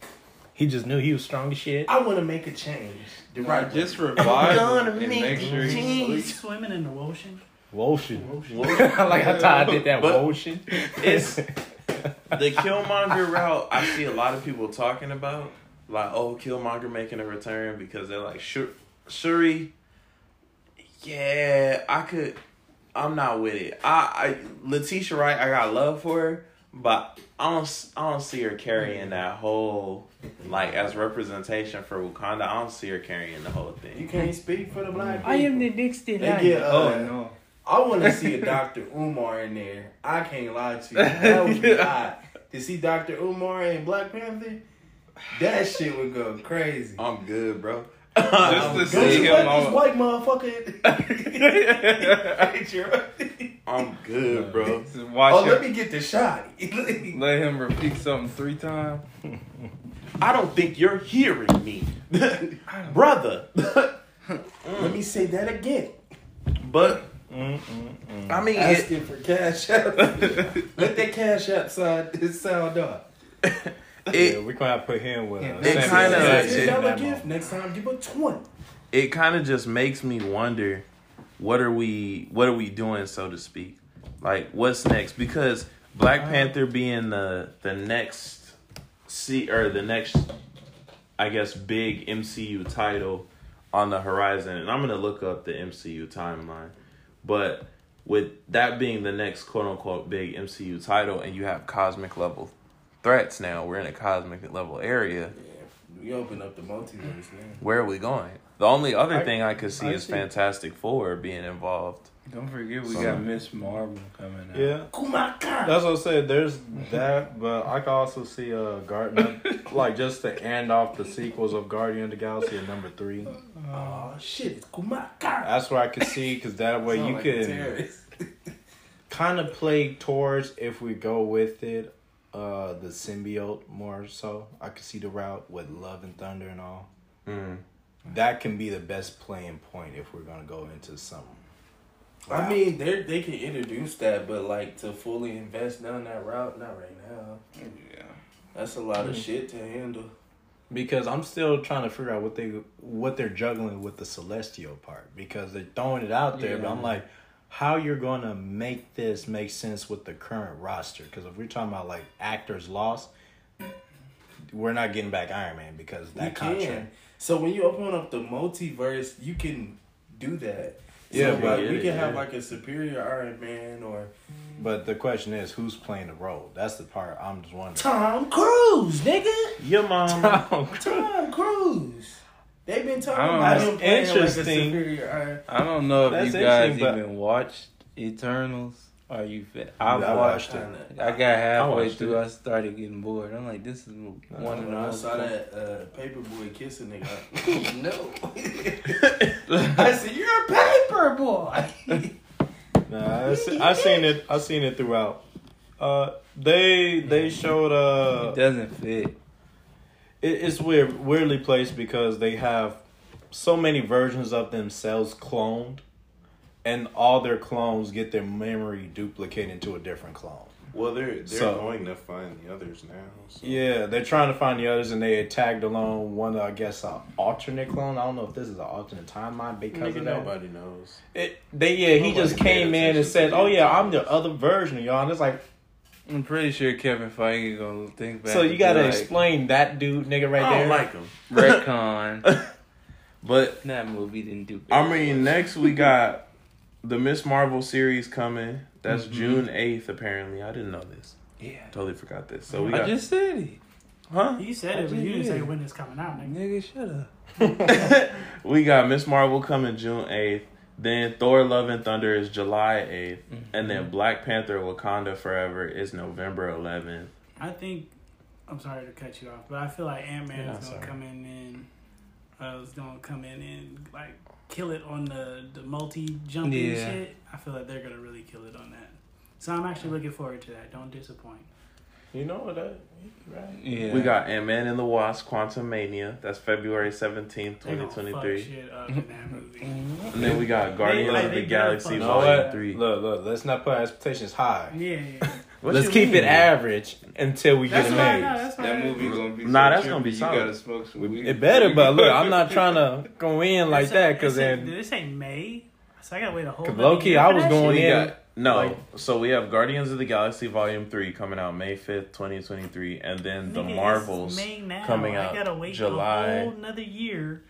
He just knew he was strong as shit. I want to make a change. The right just way. revive gonna him and make make sure he's He's swimming in the ocean. Woshin. like I thought I did that But- Woshin. It's the Killmonger route. I see a lot of people talking about, like, oh, Killmonger making a return because they're like, Shur- Shuri. Yeah, I could. I'm not with it. I, I Letitia Wright, I got love for her, but I don't. I don't see her carrying that whole like as representation for Wakanda. I don't see her carrying the whole thing. You can't speak for the black people. I am the next They get, uh, Oh no! I want to see a Dr. Umar in there. I can't lie to you. That would be hot. To see Dr. Umar in Black Panther, that shit would go crazy. I'm good, bro. Just to Don't see you him let this on. white motherfucker. I'm good, bro. Watch oh, him. let me get the shot. Let him repeat something three times. I don't think you're hearing me, brother. let me say that again. But Mm, I mean, it, Asking for cash out. let that cash out sound, sound off. Yeah, it we're gonna put him with. Uh, It kinda- Jackson Ten in it- dollar that gift. Next time, give a twenty. it kind of just makes me wonder, what are we, what are we doing, so to speak? Like, what's next? Because Black Panther being the the next see or the next, I guess, big MCU title on the horizon, and I'm gonna look up the MCU timeline, but with that being the next quote unquote big MCU title, and you have cosmic level threats now, we're in a cosmic level area. Yeah, we open up the multiverse now. Where are we going? The only other I- thing I could see I is see. Fantastic Four being involved. Don't forget, we So- got Miss Marvel coming out. Yeah, Kumaka. that's what I said. There's that, but I can also see uh Garden like just to end off the sequels of Guardian of the Galaxy at number three. Oh shit, it's Kumaka. That's where I could see because that way you like can kind of play towards if we go with it, uh, the symbiote more so. I could see the route with Love and Thunder and all. Mm. That can be the best playing point if we're gonna go into something. I mean, they they can introduce that, but like to fully invest down that route, not right now. Yeah. That's a lot of shit to handle. because I'm still trying to figure out what they what they're juggling with the celestial part because they're throwing it out there, but I'm like, how you're gonna make this make sense with the current roster. Because if we're talking about like actors lost, we're not getting back Iron Man because that you contract. can. So when you open up the multiverse, you can do that. Yeah, so, but- we can Yeah, have yeah. like a superior Iron Man or But the question is, who's playing the role? That's the part I'm just wondering. Tom Cruise, nigga. Your mom. Tom Cruise. They've been talking I about know. him playing like a superior Iron. I don't know if That's you guys even watched Eternals. Are you? Fit? I I watched. watched it. I got halfway watched through. it. I started getting bored. I'm like, this is one of When the I most. saw that uh, paperboy kissing nigga, no. I said, "You're a paper boy." Nah, I, se- I seen it. I seen it throughout. Uh, they they showed uh It doesn't fit. It, it's weird, weirdly placed because they have so many versions of themselves cloned, and all their clones get their memory duplicated into a different clone. Well, they're they're So- going to find the others now. So. Yeah, they're trying to find the others, and they had tagged along one, I guess, an alternate clone. I don't know if this is an alternate timeline because Nigga, of that. nobody knows. It, they yeah, he just came in and said, "Oh yeah, I'm the other version of y'all." And it's like, I'm pretty sure Kevin Feige gonna think back. so you gotta like, explain that dude, nigga, right I there. don't like him. retcon. But that movie didn't do. I mean, next we got the Miss Marvel series coming. That's Mm-hmm. June eighth. Apparently, I didn't know this. yeah. Totally forgot this. So we Got, I just said it, huh? You said it, but you didn't say when it's coming out, nigga. nigga. Shut up. we got Miss Marvel coming June eighth. Then Thor: Love and Thunder is July 8th, and then Black Panther: Wakanda Forever is November eleventh. I think. I'm sorry to cut you off, but I feel like Ant Man Yeah, is gonna sorry. come in and uh, is gonna come in and like kill it on the the multi jumping Yeah. shit. I feel like they're gonna really kill it on that. So I'm actually looking forward to that. Don't disappoint. You know what? That, right? Yeah. We got Ant Man and the Wasp: Quantumania. That's February seventeenth, They twenty gonna twenty fuck three. shit up in that movie. And then we got Guardians like, of the Galaxy fuck- Volume what? Three. Look, look. Let's not put expectations high. Yeah, yeah. Let's keep mean? it average until we That's get it why. made. That's why. that movie gonna be. Nah, so that's gonna be trippy, You solid. gotta smoke some weed. It better, but look, I'm not trying to go in like It's that because then did it say May? So I gotta wait a whole. Low-key, I was going in- got no. like- so we have Guardians of the Galaxy Volume Three coming out May fifth, twenty twenty three, and then the Marvels coming I out gotta wait July. a whole another year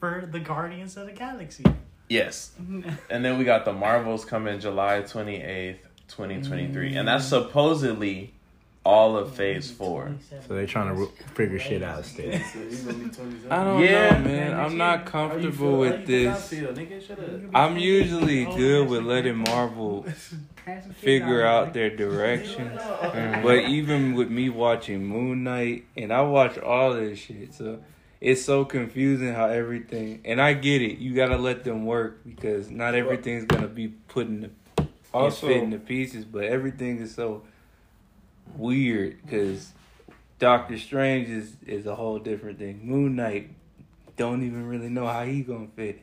for the Guardians of the Galaxy. Yes, and then we got the Marvels coming July twenty eighth, twenty twenty three, and that's mm. supposedly all of Phase Four. so they're trying to figure shit out still. So he's gonna be 27. I don't Yeah. know, man. I'm not comfortable with this. I'm usually good with letting Marvel figure out their direction. But even with me watching Moon Knight, and I watch all this shit, so it's so confusing how everything. And I get it, you gotta let them work because not everything's gonna be put in the Also- also fit in the pieces, but everything is so weird because Doctor Strange is is a whole different thing. Moon Knight don't even really know how he gonna fit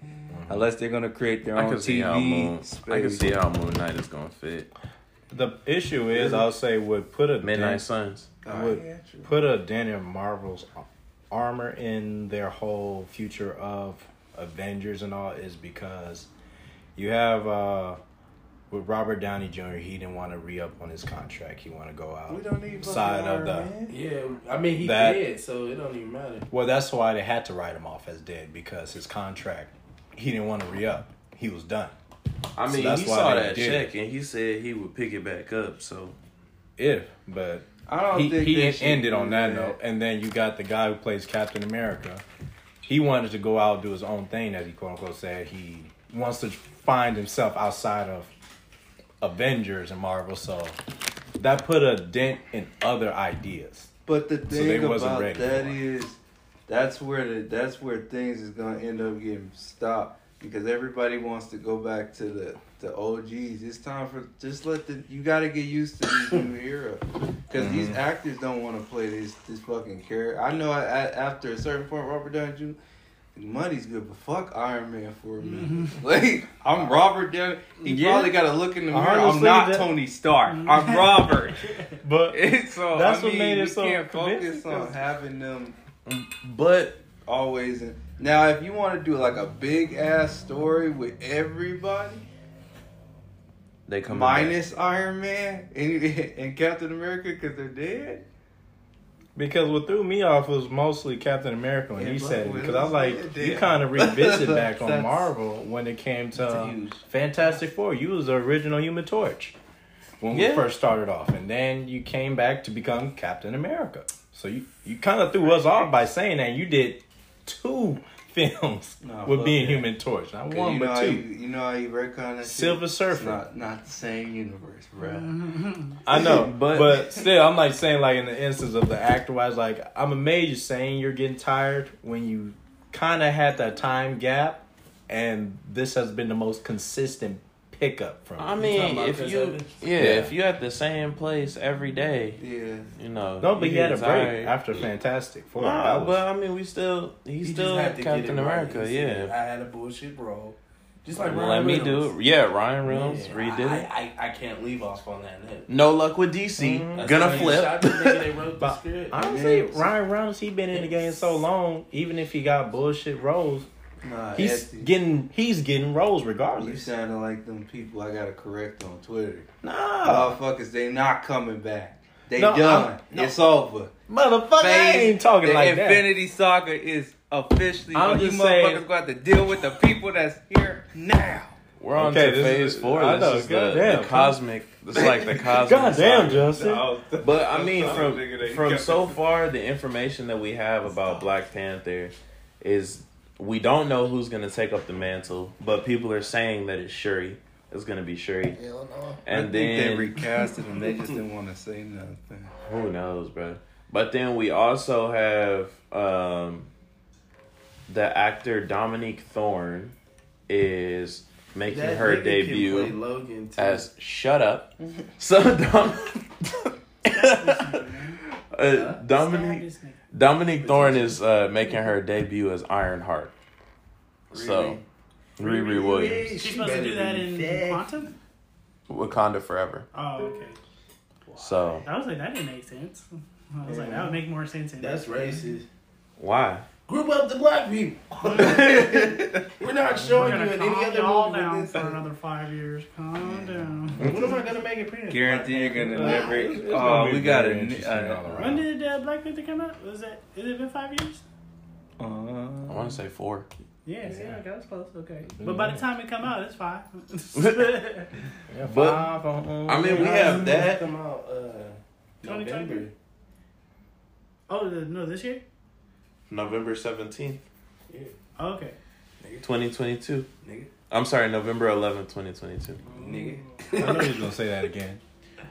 unless they're gonna create their I own can see TV how Moon. space. I can see how Moon Knight is gonna fit. The issue is, I'll say, would put a Midnight dent, Suns. would put a dent in Marvel's armor in their whole future of Avengers and all is because you have uh with Robert Downey Jr. He didn't want to re up on his contract. He want to go out. We don't need Side fucking of the- Man. Yeah, I mean he That- dead, so it don't even matter. Well, that's why they had to write him off as dead because his contract. He didn't want to re up. He was done. I So mean, that's he why saw that did check and he said he would pick it back up. So If, but I don't he, think he they ended on that that. note. And then you got the guy who plays Captain America. He wanted to go out and do his own thing, as he quote unquote said. He wants to find himself outside of Avengers and Marvel. So that put a dent in other ideas. But the thing wasn't about that is, that's where the that's where things is gonna end up getting stopped because everybody wants to go back to the the OGs. It's time for just let the you got to get used to these new era because these Mm-hmm. actors don't want to play this this fucking character. I know I, I, after a certain point, Robert Downey Jr. Money's good, but fuck Iron Man for a minute. Mm-hmm. Like I'm uh, Robert Downey. He Yeah. probably got to look in the mirror. I'm not that- Tony Stark. Mm-hmm. I'm Robert. But so That's I what mean, made it so can't focus on 'cause- having them but always. In. Now, if you want to do like a big ass story with everybody, They come back. minus Iron Man and, and Captain America because they're dead. Because what threw me off was mostly Captain America when Yeah, he said it. Because I was like, Yeah. you kind of revisit back on Marvel when it came to. Fantastic Four. You was the original Human Torch when we first started off, and then you came back to become Captain America. So you you kind of threw us off by saying that you did two films Nah, with being that. Human Torch, not 'Cause one you know but how two. you, you know how you retcon that Silver shit? Surfer. It's not, not the same universe, bro. I know, But- but still, I'm like saying like in the instance of the actor wise, like I'm amazed you're saying you're getting tired when you kind of had that time gap, and this has been the most consistent pickup from. I mean, talking about if Chris you Evans? yeah, Yeah. if you at the same place every day, Yeah. you know. no, but you he had a break tired. after Fantastic Four. Nah, That was- but I mean, we still he's He still just had to get Captain it right. America. Yeah. I had a bullshit role. Just like Ryan Let Ryan me do it. Yeah, Ryan Reynolds Yeah, redid I, it. I, I, I can't leave off on that note. No luck with DC. Mhm. Gonna flip. shot the nigga they wrote the script. honestly, Yeah. Ryan Reynolds, he been in the game so long. Even if he got bullshit roles, Nah, he's Esty, getting he's getting roles regardless. You regardless. sounding like them people I gotta correct on Twitter. Nah, Motherfuckers, they not coming back. They No, done. I'm- no. It's over. motherfucker, I ain't talking the like that. Infinity Saga is officially. I'm you just motherfuckers saying- got to deal with the people that's here now. We're on Okay, to this phase is- four. I This know, is the, goddamn. the cosmic. It's like the cosmic. Goddamn, saga. Justin. But I mean, from from so far, the information that we have about Black Panther is we don't know who's gonna take up the mantle, but people are saying that it's Shuri. It's gonna be Shuri, Hell no. and I think then they recasted him. They just didn't want to say nothing. who knows, bro. But then we also have um, the actor Dominique Thorne is making That her nigga can play debut Logan as Shut Up. So Dom- uh, Dominique Dominique Thorne is uh, making her debut as Ironheart. So Riri Williams, She's supposed to do that in Quantum? Wakanda Forever. Oh, okay. So I was like, that didn't make sense. I was like, that would make more sense. In That's racist. why? Group up the black people. We're not We're showing you in any calm other y'all movie. down with for another five years. Calm down. When am I gonna make appearance? Guarantee you're gonna Uh, never. it's- it's Oh, gonna be we got very a. interesting all Uh, When did uh, Black Panther come out? Was that? Has it been five years? I want to say four. Yeah, see, okay, that's close. Okay, but by the time it come out, it's five. Yeah, But- five on- I mean, we have that. Come out, uh, November. oh the, no, this year. November seventeenth, Oh, okay. twenty twenty two. Nigga. I'm sorry, November eleventh, twenty twenty two. Nigga. I know he's gonna say that again.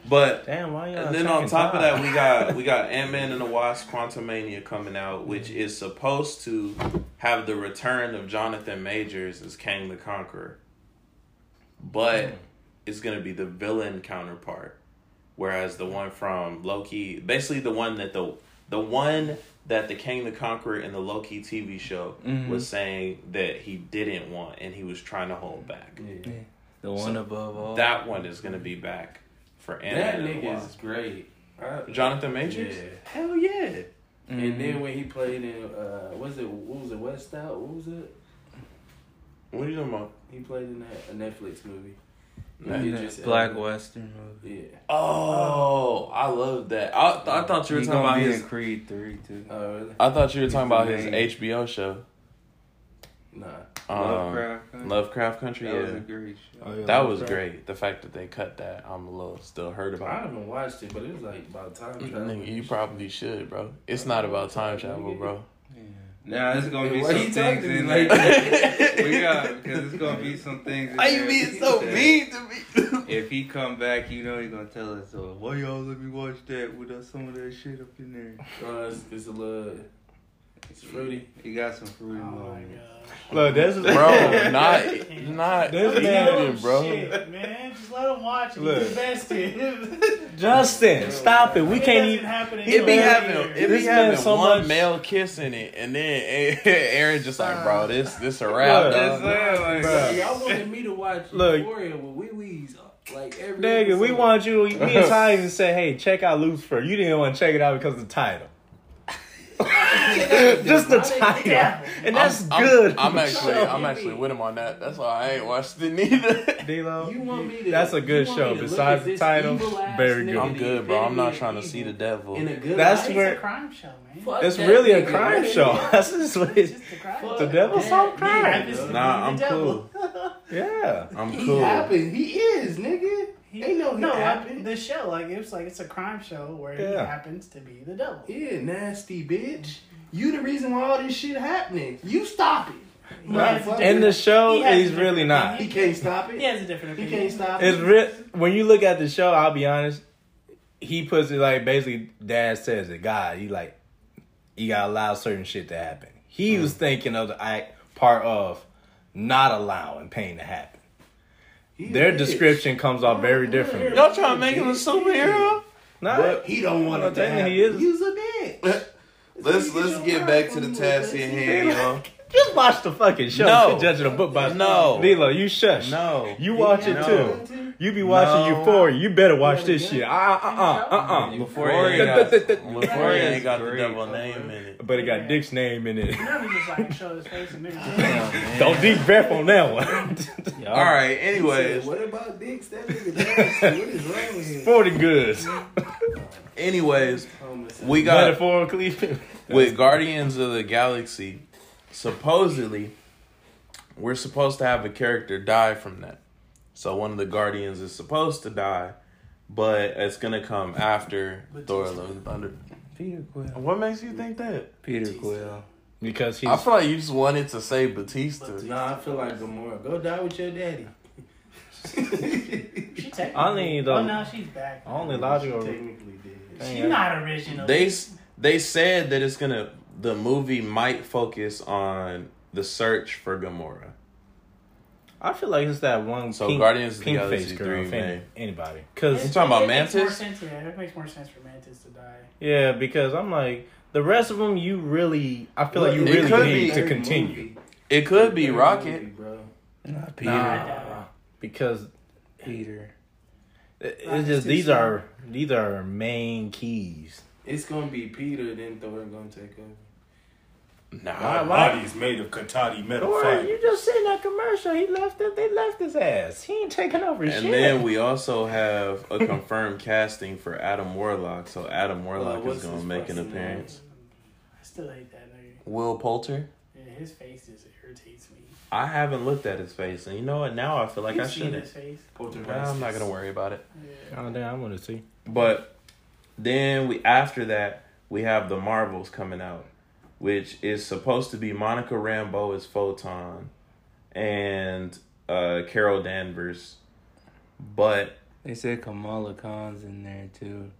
But Damn, why y'all? And then on taking top of that, we got we got Ant Man and the Wasp: Quantumania coming out, which is supposed to have the return of Jonathan Majors as Kang the Conqueror, but hmm. it's gonna be the villain counterpart, whereas the one from Loki, basically the one that the the one that the Kang the Conqueror in the Loki TV show Mhm. was saying that he didn't want and he was trying to hold back. Yeah. the one above all. That one is gonna be back for Ant That Man and the nigga is great. I- Jonathan Majors. Yeah. Hell yeah. Mm-hmm. And then when he played in, uh, was it what was it West Out? What was it? What are you talking about? He played in that a Netflix movie. Nah. He just, Black Western movie. Yeah. Oh, I love that. I, th- I thought you were He talking about his. Creed three too. Oh really? I thought you were talking about his Amazing. HBO show, Nah. um, Lovecraft. Country. Lovecraft Country. That was a great show. Oh, yeah, that was great. The fact that they cut that, I'm a little still hurt about. I haven't watched it, but it was like about time travel. Nigga, you probably should, bro. It's not about time travel, bro. Now it's gonna be Why some you things in like there. we got because it's gonna be some things. Why you being so that mean to me? If he come back, you know he gonna tell us. So why y'all let me watch that with uh, some of that shit up in there? Uh, it's, it's a little, it's fruity. He got some fruity Oh my moments. god. Look, this is bro, not not This man- eating, bro. Shit, man, just let him watch it. Look. Invested. Justin, stop it. We It can't even. happen It be until having later. it be This having so one much- male kiss in it, and then Aaron just like, bro, this this a wrap. Look, dog. That's it, like, Bruh. Y'all wanted me to watch Look. Euphoria with wee wees like every. Nigga, we want you. Me and Ty even say, "Hey, check out Lucifer." You didn't want to check it out because of the title. Just the title, Yeah. and that's I'm, good. I'm, I'm actually, I'm actually with him on that. That's why I ain't watched it neither. D-Lo. You want me to? That's a good show. me to look Besides the title, evil-ass very good. I'm good, bro. I'm not trying to see the devil. In a good That's light? where- It's a crime show, man. Fuck It's really a crime show. That's just what It's just a crime The devil's that on crime. happens to dog. be Nah, I'm cool. Yeah. I'm He cool. happened. He is, nigga. He- Ain't no he no, happened. the show like it's like it's a crime show where he happens to be the devil. Yeah, nasty bitch. You the reason why all this shit happening. You stop it. He has a Motherfucker. In the show, He he's really different not. He can't stop it. He has a different opinion. He can't stop It's it. real. When you look at the show, I'll be honest. He puts it like basically, Dad says it. God, he like, you gotta allow certain shit to happen. He mm. was thinking of the act part of not allowing pain to happen. He Their bitch. description comes off very different. Y'all trying to make him a superhero? Nah, But he don't want to telling you, he is. He's a bitch. Let's let's get back to the task at hand, y'all. just watch the fucking show. No. Quit judging a book by No. Lilo, you shush. No. You watch it No. too. You be watching No. Euphoria. You better watch this shit. Uh uh uh uh uh. Before he ain't got, before ain't got the devil name in it. But it got Dick's name in it. You know, he just like show his face and everything. Don't deep breath on that one. All right. He said, Anyways, What about dicks? That nigga nasty. What is wrong with him? Forty goods. anyways, we got Metaphorically. with Guardians of the Galaxy. Supposedly, we're supposed to have a character die from that. So one of the Guardians is supposed to die, but it's gonna come after Thor: Love and Thunder. Peter Quill. What makes you think that? Peter Quill. Because he's I feel like you just wanted to say Bautista. Nah, I feel like Gamora. Go die with your daddy. She technically. Only the- oh no, she's back. only She logical. technically did. She's not original. They they said that it's gonna the movie might focus on the search for Gamora. I feel like it's that one So pink, Guardians of the pink Galaxy face girl. 3 if eh? any- anybody. It- Cause You talking about it makes more Mantis? sense, yeah, it makes more sense for Mantis to die. yeah, because I'm like the rest of them. You really, I feel like you really could need be- to continue It could be Third Rocket. movie, bro. Not Peter. Nah. because Peter. it- it's it's just these slow. are these are main keys. It's gonna be Peter, then Thor gonna take over. Nah, Why- why? why- Body's made of Katati metal Or fiber. you just seen that commercial. He left it. They left his ass. He ain't taking over And shit. And then we also have a confirmed casting for Adam Warlock. So Adam Warlock Uh, is gonna make an fucking name? appearance. I still hate that nigga. Will Poulter. Yeah, his face just irritates me. I haven't looked at his face, and you know what? Now I feel like You've I seen should. his face. I'm not gonna worry about it. Yeah. oh damn, I want to see. But then we after that we have the Marvels coming out, which is supposed to be Monica Rambeau as Photon, and uh, Carol Danvers, but They said Kamala Khan's in there too.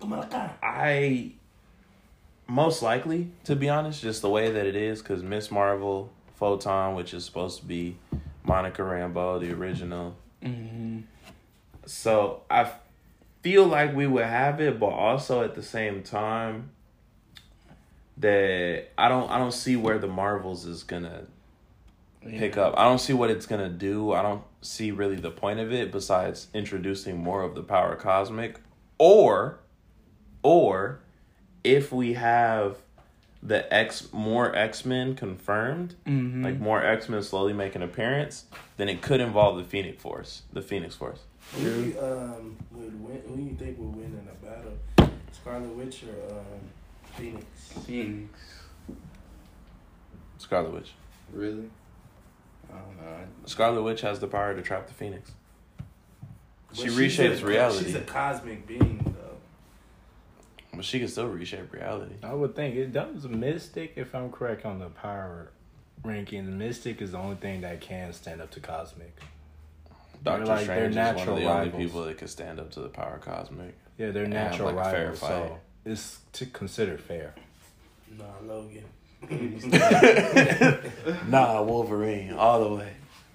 Kamala Khan. I most likely, to be honest, just the way that it is, because Miss Marvel, Photon, which is supposed to be Monica Rambeau, the original. Mm-hmm. So I feel like we would have it, but also at the same time that I don't I don't see where the Marvels is gonna pick up. I don't see what it's gonna do. I don't see really the point of it besides introducing more of the power cosmic. Or or if we have the X more X Men confirmed, Mm-hmm. like more X Men slowly make an appearance, then it could involve the Phoenix Force. The Phoenix Force. Who you, um, would win, who you think would win in a battle? Scarlet Witch or um, Phoenix? Phoenix. Scarlet Witch. Really? I don't know. Scarlet Witch has the power to trap the Phoenix. She But she's reshapes a- reality, She's a cosmic being, though. but she can still reshape reality. I would think it does Mystic, if I'm correct on the power ranking. Mystic is the only thing that can stand up to Cosmic. Doctor like- they're Strange is one of natural the only people that can stand up to the power cosmic. Yeah, they're And natural like a fair rivals, fight. so it's to consider fair. Nah, Logan. Nah, Wolverine, all the way.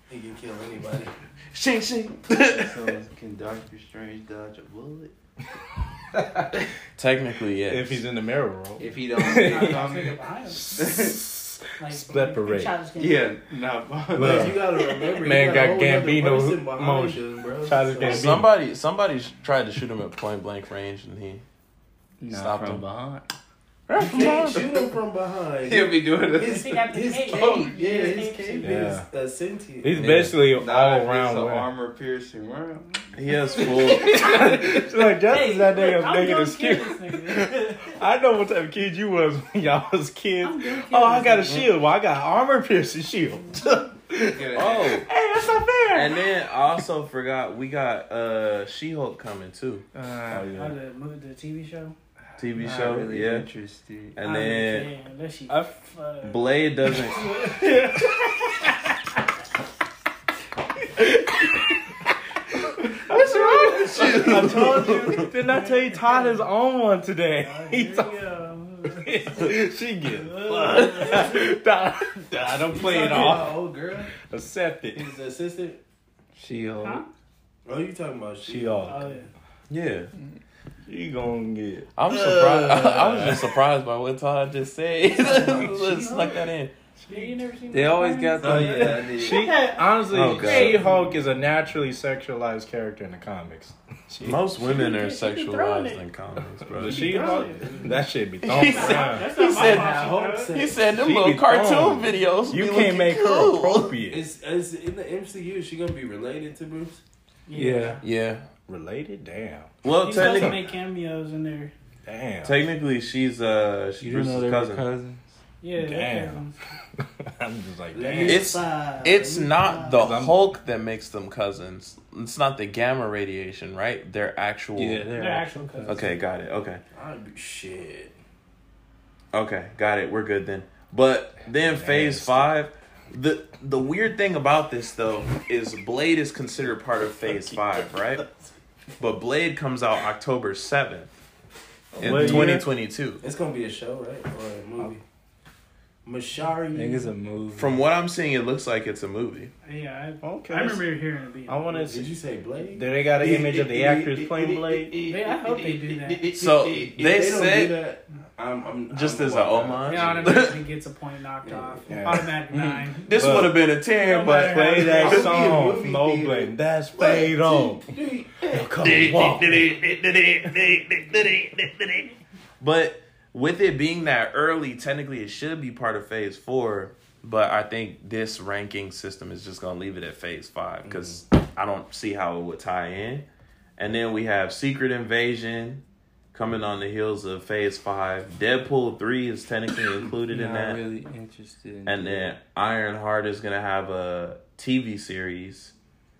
he can kill anybody. Shing shing. So can Doctor Strange dodge a bullet? Technically, yes. If he's in the mirror role. If he don't, Nah, yeah, figure. Like, Separate. Childish Gambino. not. But you gotta remember, Man got, a got Gambino motion. bro. So- Gambino. somebody, somebody tried to shoot him at point blank range, and he. Not Stopped from him. behind. can't shoot him from behind. He'll be doing His, this. He got his cape. cape, yeah, His his cape. cape Yeah. is a sentient. He's basically all Nah, it's around. an armor piercing round. He has full. It's like just Hey, that nigga I'm making gonna an kill excuse. I know what type of kid you was when y'all was kids. I'm gonna kill Oh, I got a shield. Well, I got armor piercing shield. Oh, hey, Oh, that's not fair. and then I also forgot we got uh She-Hulk coming too. Uh, Oh, Oh, yeah. the movie, the TV show. TV not show, really yeah. interested. And I then mean, damn, that. I- Blade doesn't. What's wrong with you? I told you. Didn't I tell you Todd is on one today? Oh, He told- we go. she get uh. fucked. Todd, Todd, don't play it off. old girl. Accept it. His assistant. She Huh? Oh, you talking about she? She all. Oh yeah. Yeah, mm-hmm. You gonna get. I'm surprised. I was just surprised by what Todd just said. Let's snuck that in. Yeah, you never seen They always one? got Oh, yeah. She honestly, Oh, She Hulk is a naturally sexualized character in the comics. She, Most women are She be sexualized it. in comics, bro. the She She Hulk, that shit be thrown. He thrown said- That's not He said- fault, I hope bro. so. He said them little cartoon throwing. videos. You can't looking make her appropriate. Is, is in the MCU she gonna be related to Bruce? Yeah. Yeah. Related? Damn. Well, He's supposed to technically, make cameos in there. Damn. technically, she's uh, she's You didn't know Bruce's they cousin. cousins? Yeah, they're Damn. cousins. I'm just like, damn. It's- five, It's not the five. I'm- Hulk that makes them cousins. It's not the gamma radiation, right? They're actual. Yeah, They're actual cousins. Okay, got it. Okay. I'd be shit. Okay, got it. We're good then. But then phase Nasty. five, the the weird thing about this though is Blade is considered part of phase five, right? But Blade comes out October seventh in twenty twenty two. It's gonna be a show, right, or a movie? Mashari. I think it's a movie. From what I'm seeing, it looks like it's a movie. Yeah, I, Okay. I remember hearing it being. I want to Did you say Blade? Do they got an image of the actors playing Blade? Yeah, I hope they do that. So If they don't said- that, I'm, I'm Just I'm as gonna a walk homage? Yeah, automatically gets a point knocked off. Yeah. Automatic nine. This would have been a ten, but Play I'll that song movie from Old theater. Blade. That's One, fade two, on. Come on, walk. But with it being that early, technically it should be part of phase four. But I think this ranking system is just gonna leave it at phase five because I don't see how it would tie in. And then we have Secret Invasion coming on the heels of phase five. Deadpool three is technically included in that. really interested. In And then Ironheart is gonna have a TV series.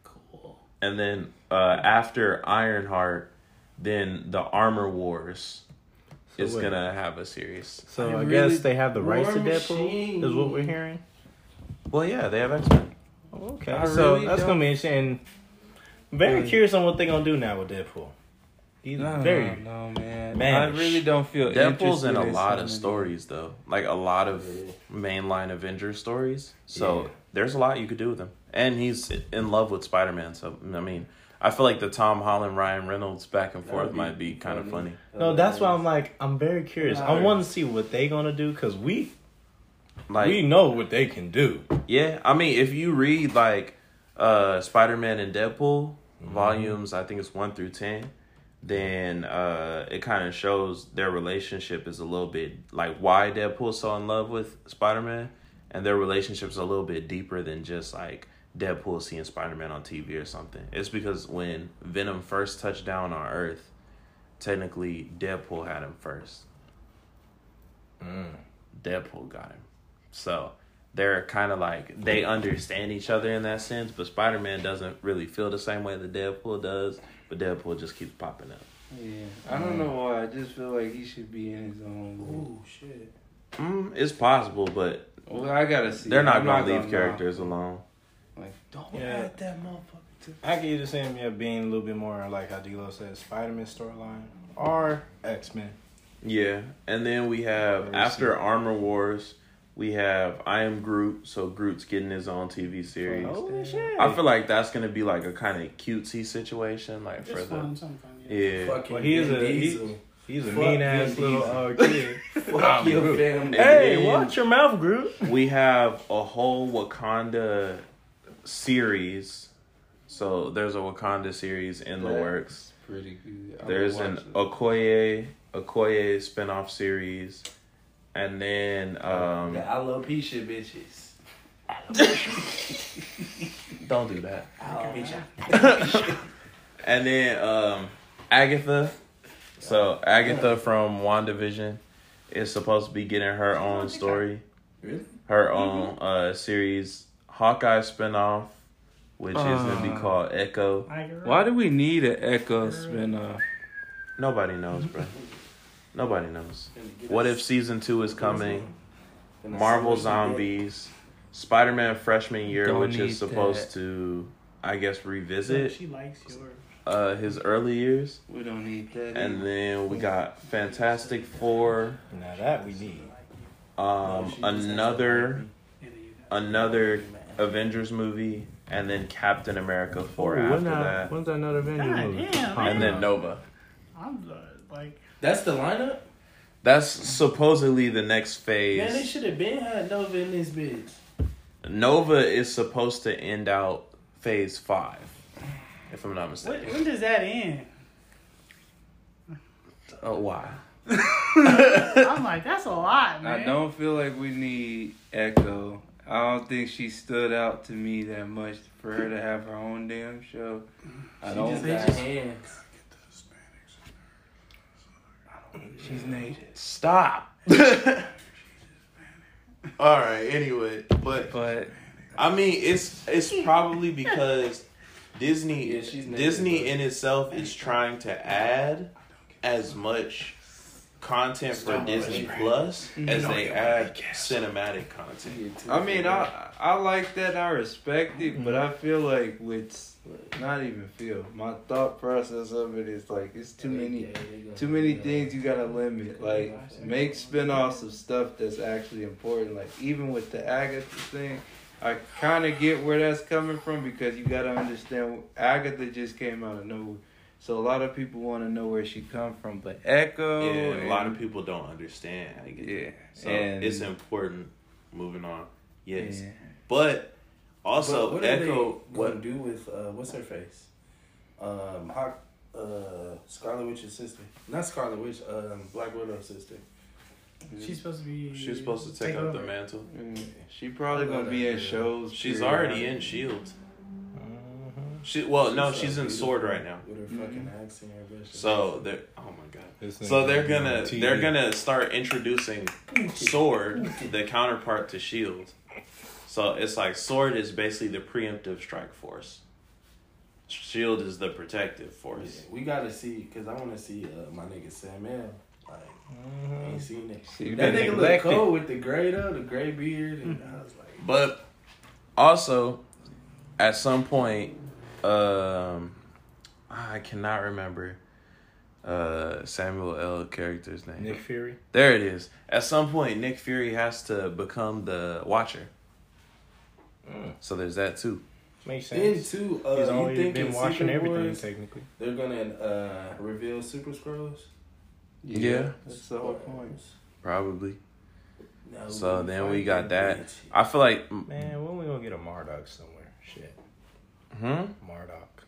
Cool. And then uh, after Ironheart, then the Armor Wars So is gonna have a series. So I I, really- guess they have the rights to Deadpool. Machine. Is what we're hearing. Well, yeah, they have X Men. Oh, okay, I so really that's don't- gonna be interesting. Very Really? curious on what they're gonna do now with Deadpool. He's no, very no, man. Man. I really don't feel Deadpool's in a lot of these. stories, though, like a lot of mainline Avengers stories. So Yeah. there's a lot you could do with him, and he's in love with Spider Man. So I mean, I feel like the Tom Holland Ryan Reynolds back and forth be might be kind of funny. no. That's why I'm like I'm very curious. I want to see what they gonna do because we Like, we know what they can do. yeah, I mean, if you read like uh Spider Man and Deadpool Mm-hmm. volumes, I think it's one through ten. Then uh, it kind of shows their relationship is a little bit like why Deadpool's so in love with Spider Man, and their relationship's a little bit deeper than just like Deadpool seeing Spider Man on TV or something. It's because when Venom first touched down on Earth, technically Deadpool had him first. Mm. Deadpool got him. So they're kind of like they understand each other in that sense, but Spider Man doesn't really feel the same way that Deadpool does. But Deadpool just keeps popping up. Yeah, I don't know why. I just feel like he should be in his own. league. Ooh, shit. Mm, it's possible, but Well, I gotta see. they're not I'm gonna leave know. characters alone. Like, don't Yeah. add that motherfucker to. I can either see him yeah, being a little bit more like how D'Lo said, Spider Man storyline or X Men. Yeah, and then we have after simple. Armor Wars, we have I Am Groot. So Groot's getting his own TV series. Holy shit! I feel like that's gonna be like a kind of cutesy situation, like for Just the fun. Yeah. yeah. Fucking Well, he is Vin a- he- He's a Fuck mean ass little uh, kid. Fuck your Groot. family. hey, watch your mouth, Groot. we have a whole Wakanda series. So there's a Wakanda series in the Yeah. works. Pretty good. I There's an watch it. Okoye Okoye spinoff series. and then um, The alopecia bitches. don't do that. Alopecia. And then um, Agatha. So Agatha from WandaVision is supposed to be getting her own story, Really? her own uh, series, Hawkeye spinoff, which is gonna be Uh. called Echo. Why do we need an Echo spinoff? Nobody knows, bro. Nobody knows. What if season two is coming? Marvel Zombies, Spider Man freshman year, Don't which is supposed that. to, I guess, revisit she likes yours. uh, his early years. We don't need that. And then we got Fantastic Four, Now that we need. um, another another Avengers movie, and then Captain America four after that, When's another Avengers God movie? damn, and then Nova. I'm uh, like, That's the lineup? That's supposedly the next phase. Man, they should have been had Nova in this bitch. Nova is supposed to end out phase five, if I'm not when, mistaken. when does that end? Oh, why? I'm like, that's a lot, man. I don't feel like we need Echo. I don't think she stood out to me that much for her to have her own damn show. I She don't. just got hands. she's native, Stop. All right. Anyway, but but I mean, it's it's probably because Disney Yeah, she's native, Disney but- in itself is trying to add as much content for Disney Wars. Plus as Mhm. they add cinematic content. I mean, I I like that. I respect it, but I feel like with not even feel my thought process of it is like it's too many too many things you gotta limit. Like make spin-offs of stuff that's actually important. Like even with the Agatha thing, I kind of get where that's coming from because you gotta understand Agatha just came out of nowhere. So a lot of people want to know where she come from, but Echo, Yeah, a lot of people don't understand. I get yeah, So and it's important. Moving on. Yes, yeah. but also But what Echo. What do with uh, what's her face? Um, Hawk, uh, Scarlet Witch's sister, not Scarlet Witch, um, Black Widow's sister. She's supposed to be. she's supposed to take up the mantle. Mm, She probably gonna be in shows. She's already in Shield. She well, no, she's in Sword right now. with her fucking accent. her bitch. So they're oh my god. So they're gonna TV. they're gonna start introducing Sword, the counterpart to Shield. So it's like Sword is basically the preemptive strike force. Shield is the protective Yeah, force. we gotta see because I want to see uh, my nigga Samuel. Like, Mhm. ain't seen it. She That nigga look neglected. cold with the gray though, the gray beard, and I was like, But also, at some point, um, I cannot remember uh, Samuel L. character's name. Nick Fury. There it is. At some point, Nick Fury has to become the Watcher. Mm. So there's that too. Makes then sense. too, uh, He's you always think been in watching Secret everything Wars, technically. they're gonna uh, reveal Super Skrulls? Yeah. that's the whole point. Probably. No, So then we got that. bitch. I feel like. Man, when we gonna get a Marduk somewhere? Shit, Hmm? Marduk.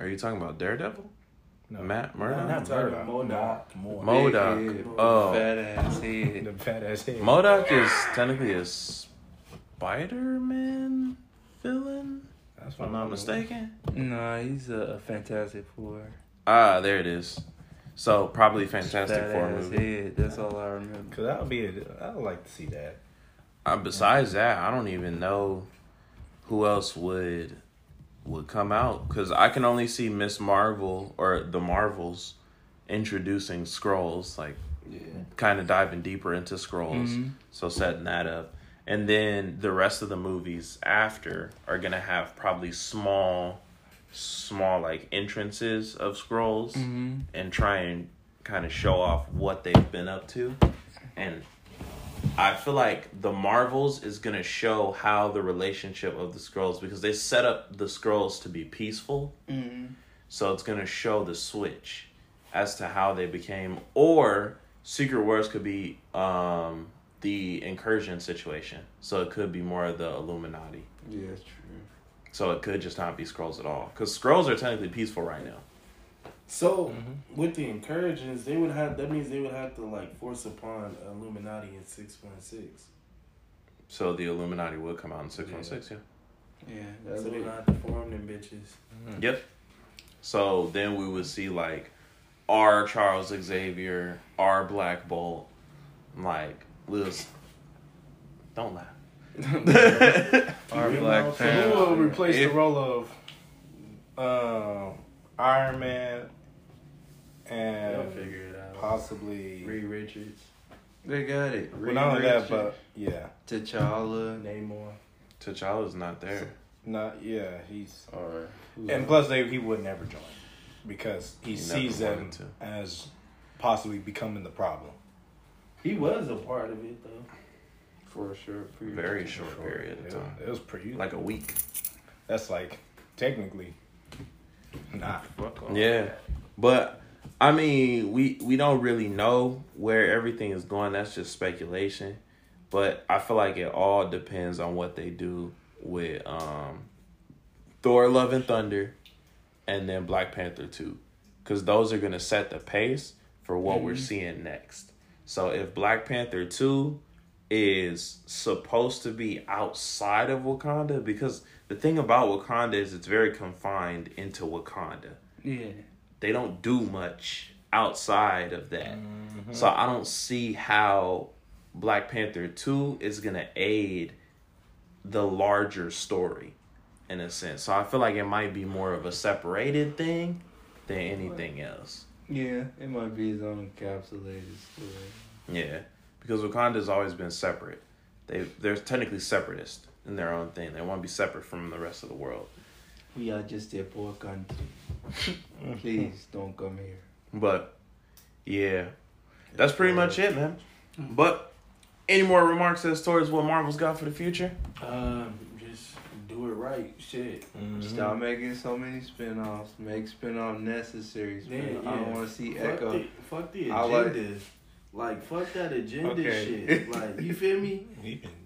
Are you talking about Daredevil? No, Matt No, Murdock? I'm not talking Murdoch. MODOK. More. MODOK. Oh. fat ass head. The fat ass head. MODOK is technically a Spider-Man villain, That's if I'm not mistaken. Nah, he's a, a Fantastic Four. Ah, there it is. So probably Fantastic Fat Four movie. head. That's all I remember. Cause that would be. A, I would like to see that. Uh, besides that, I don't even know who else would would come out because I can only see Ms. Marvel or the Marvels introducing Skrulls, like Yeah. kind of diving deeper into Skrulls. Mhm. So setting that up. And then the rest of the movies after are gonna have probably small small like entrances of Skrulls Mhm. and try and kind of show off what they've been up to. And I feel like the Marvels is gonna show how the relationship of the Skrulls because they set up the Skrulls to be peaceful. Mhm. So it's gonna show the switch as to how they became, or Secret Wars could be um, the incursion situation. So it could be more of the Illuminati. Yeah, that's true. So it could just not be Skrulls at all, because Skrulls are technically peaceful right now. So with the encouragements, they would have. That means they would have to like force upon Illuminati in six one six. So the Illuminati would come out in six one six. Yeah. Yeah, So that's they what would have to form them bitches. Yep. So then we would see like our Charles Xavier, our Black Bolt, like Liz. Don't laugh. our Yeah, Black no, Who will replace If- the role of um, Iron Man They'll and figure it out. possibly Reed Richards, They got it. well, not only that, Richards, but yeah, T'Challa. Namor. T'Challa's not there. not yeah, he's Or and plus they he would never join because he, He sees them to. as possibly becoming the problem. He was a part of it though. for a short period. Very short period of It, time. it was pretty Like a week. that's like technically not Fuck off. Yeah. But I mean, we we don't really know where everything is going. That's just speculation. But I feel like it all depends on what they do with um Thor Love and Thunder and then Black Panther 2 cuz those are going to set the pace for what we're seeing next. So if Black Panther 2 is supposed to be outside of Wakanda because the thing about Wakanda is it's very confined into Wakanda Yeah. They don't do much outside of that. Mm-hmm. So I don't see how Black Panther 2 is going to aid the larger story in a sense. So I feel like it might be more of a separated thing than anything else. Yeah, it might be his own encapsulated story. Yeah, because Wakanda's always been separate. They they're technically separatist in their own thing. They want to be separate from the rest of the world. We are just a poor country. Please don't come here. But yeah, that's pretty much it, man. But any more remarks as towards what Marvel's got for the future? Um, just do it right. Shit. Stop making so many spin-offs. Make spin-off necessary Yeah, spin I don't want to see Fuck Echo. the, fuck the I like- agenda. Like, fuck that agenda Okay. shit. Like you feel me?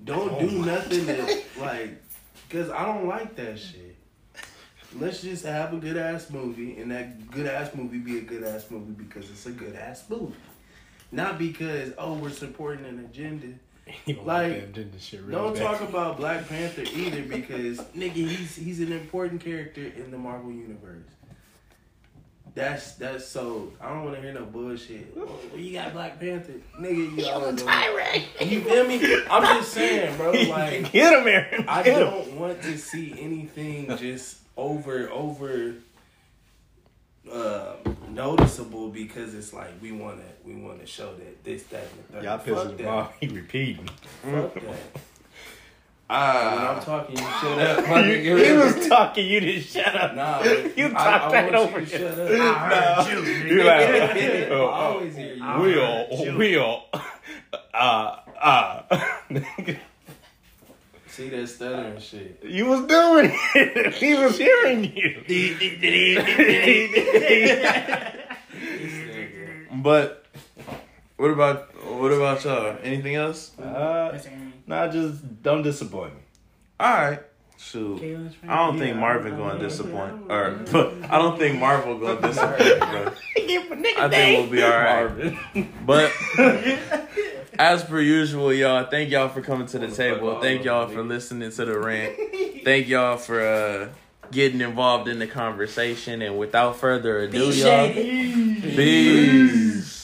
Don't do nothing that like, cause I don't like that shit. Let's just have a good ass movie, and that good ass movie be a good ass movie because it's a good ass movie, not because oh we're supporting an agenda. Like, Don't talk about Black Panther either because nigga he's he's an important character in the Marvel universe. That's that's so I don't want to hear no bullshit. Oh, you got Black Panther, nigga. You all tyrant. You feel me? I'm just saying, bro. Like Get him, Aaron. I Get him. don't want to see anything just over over uh, noticeable because it's like we want to we want to show that this that and the third. Y'all Fuck pissing that. him off. He repeating. Fuck that. when Ah, I'm talking, you shut up. my He, nigga. he was talking. You didn't shut up. Nah, You I, talked that want over you to shut up. I heard you. You nigga. like, I oh, always hear you. Will, Will, uh, uh. See that stuttering shit. you was doing it. He was hearing you. But what about what about y'all? Anything else? Uh, That's nah, just don't disappoint me. All right. Shoot. I don't think Marvin going to disappoint. Or I don't think Marvel going to disappoint, bro. I think we'll be all right. But as per usual, y'all, thank y'all for coming to the table. Thank y'all for listening to the rant. Thank y'all for uh, getting involved in the conversation. And without further ado, y'all, peace.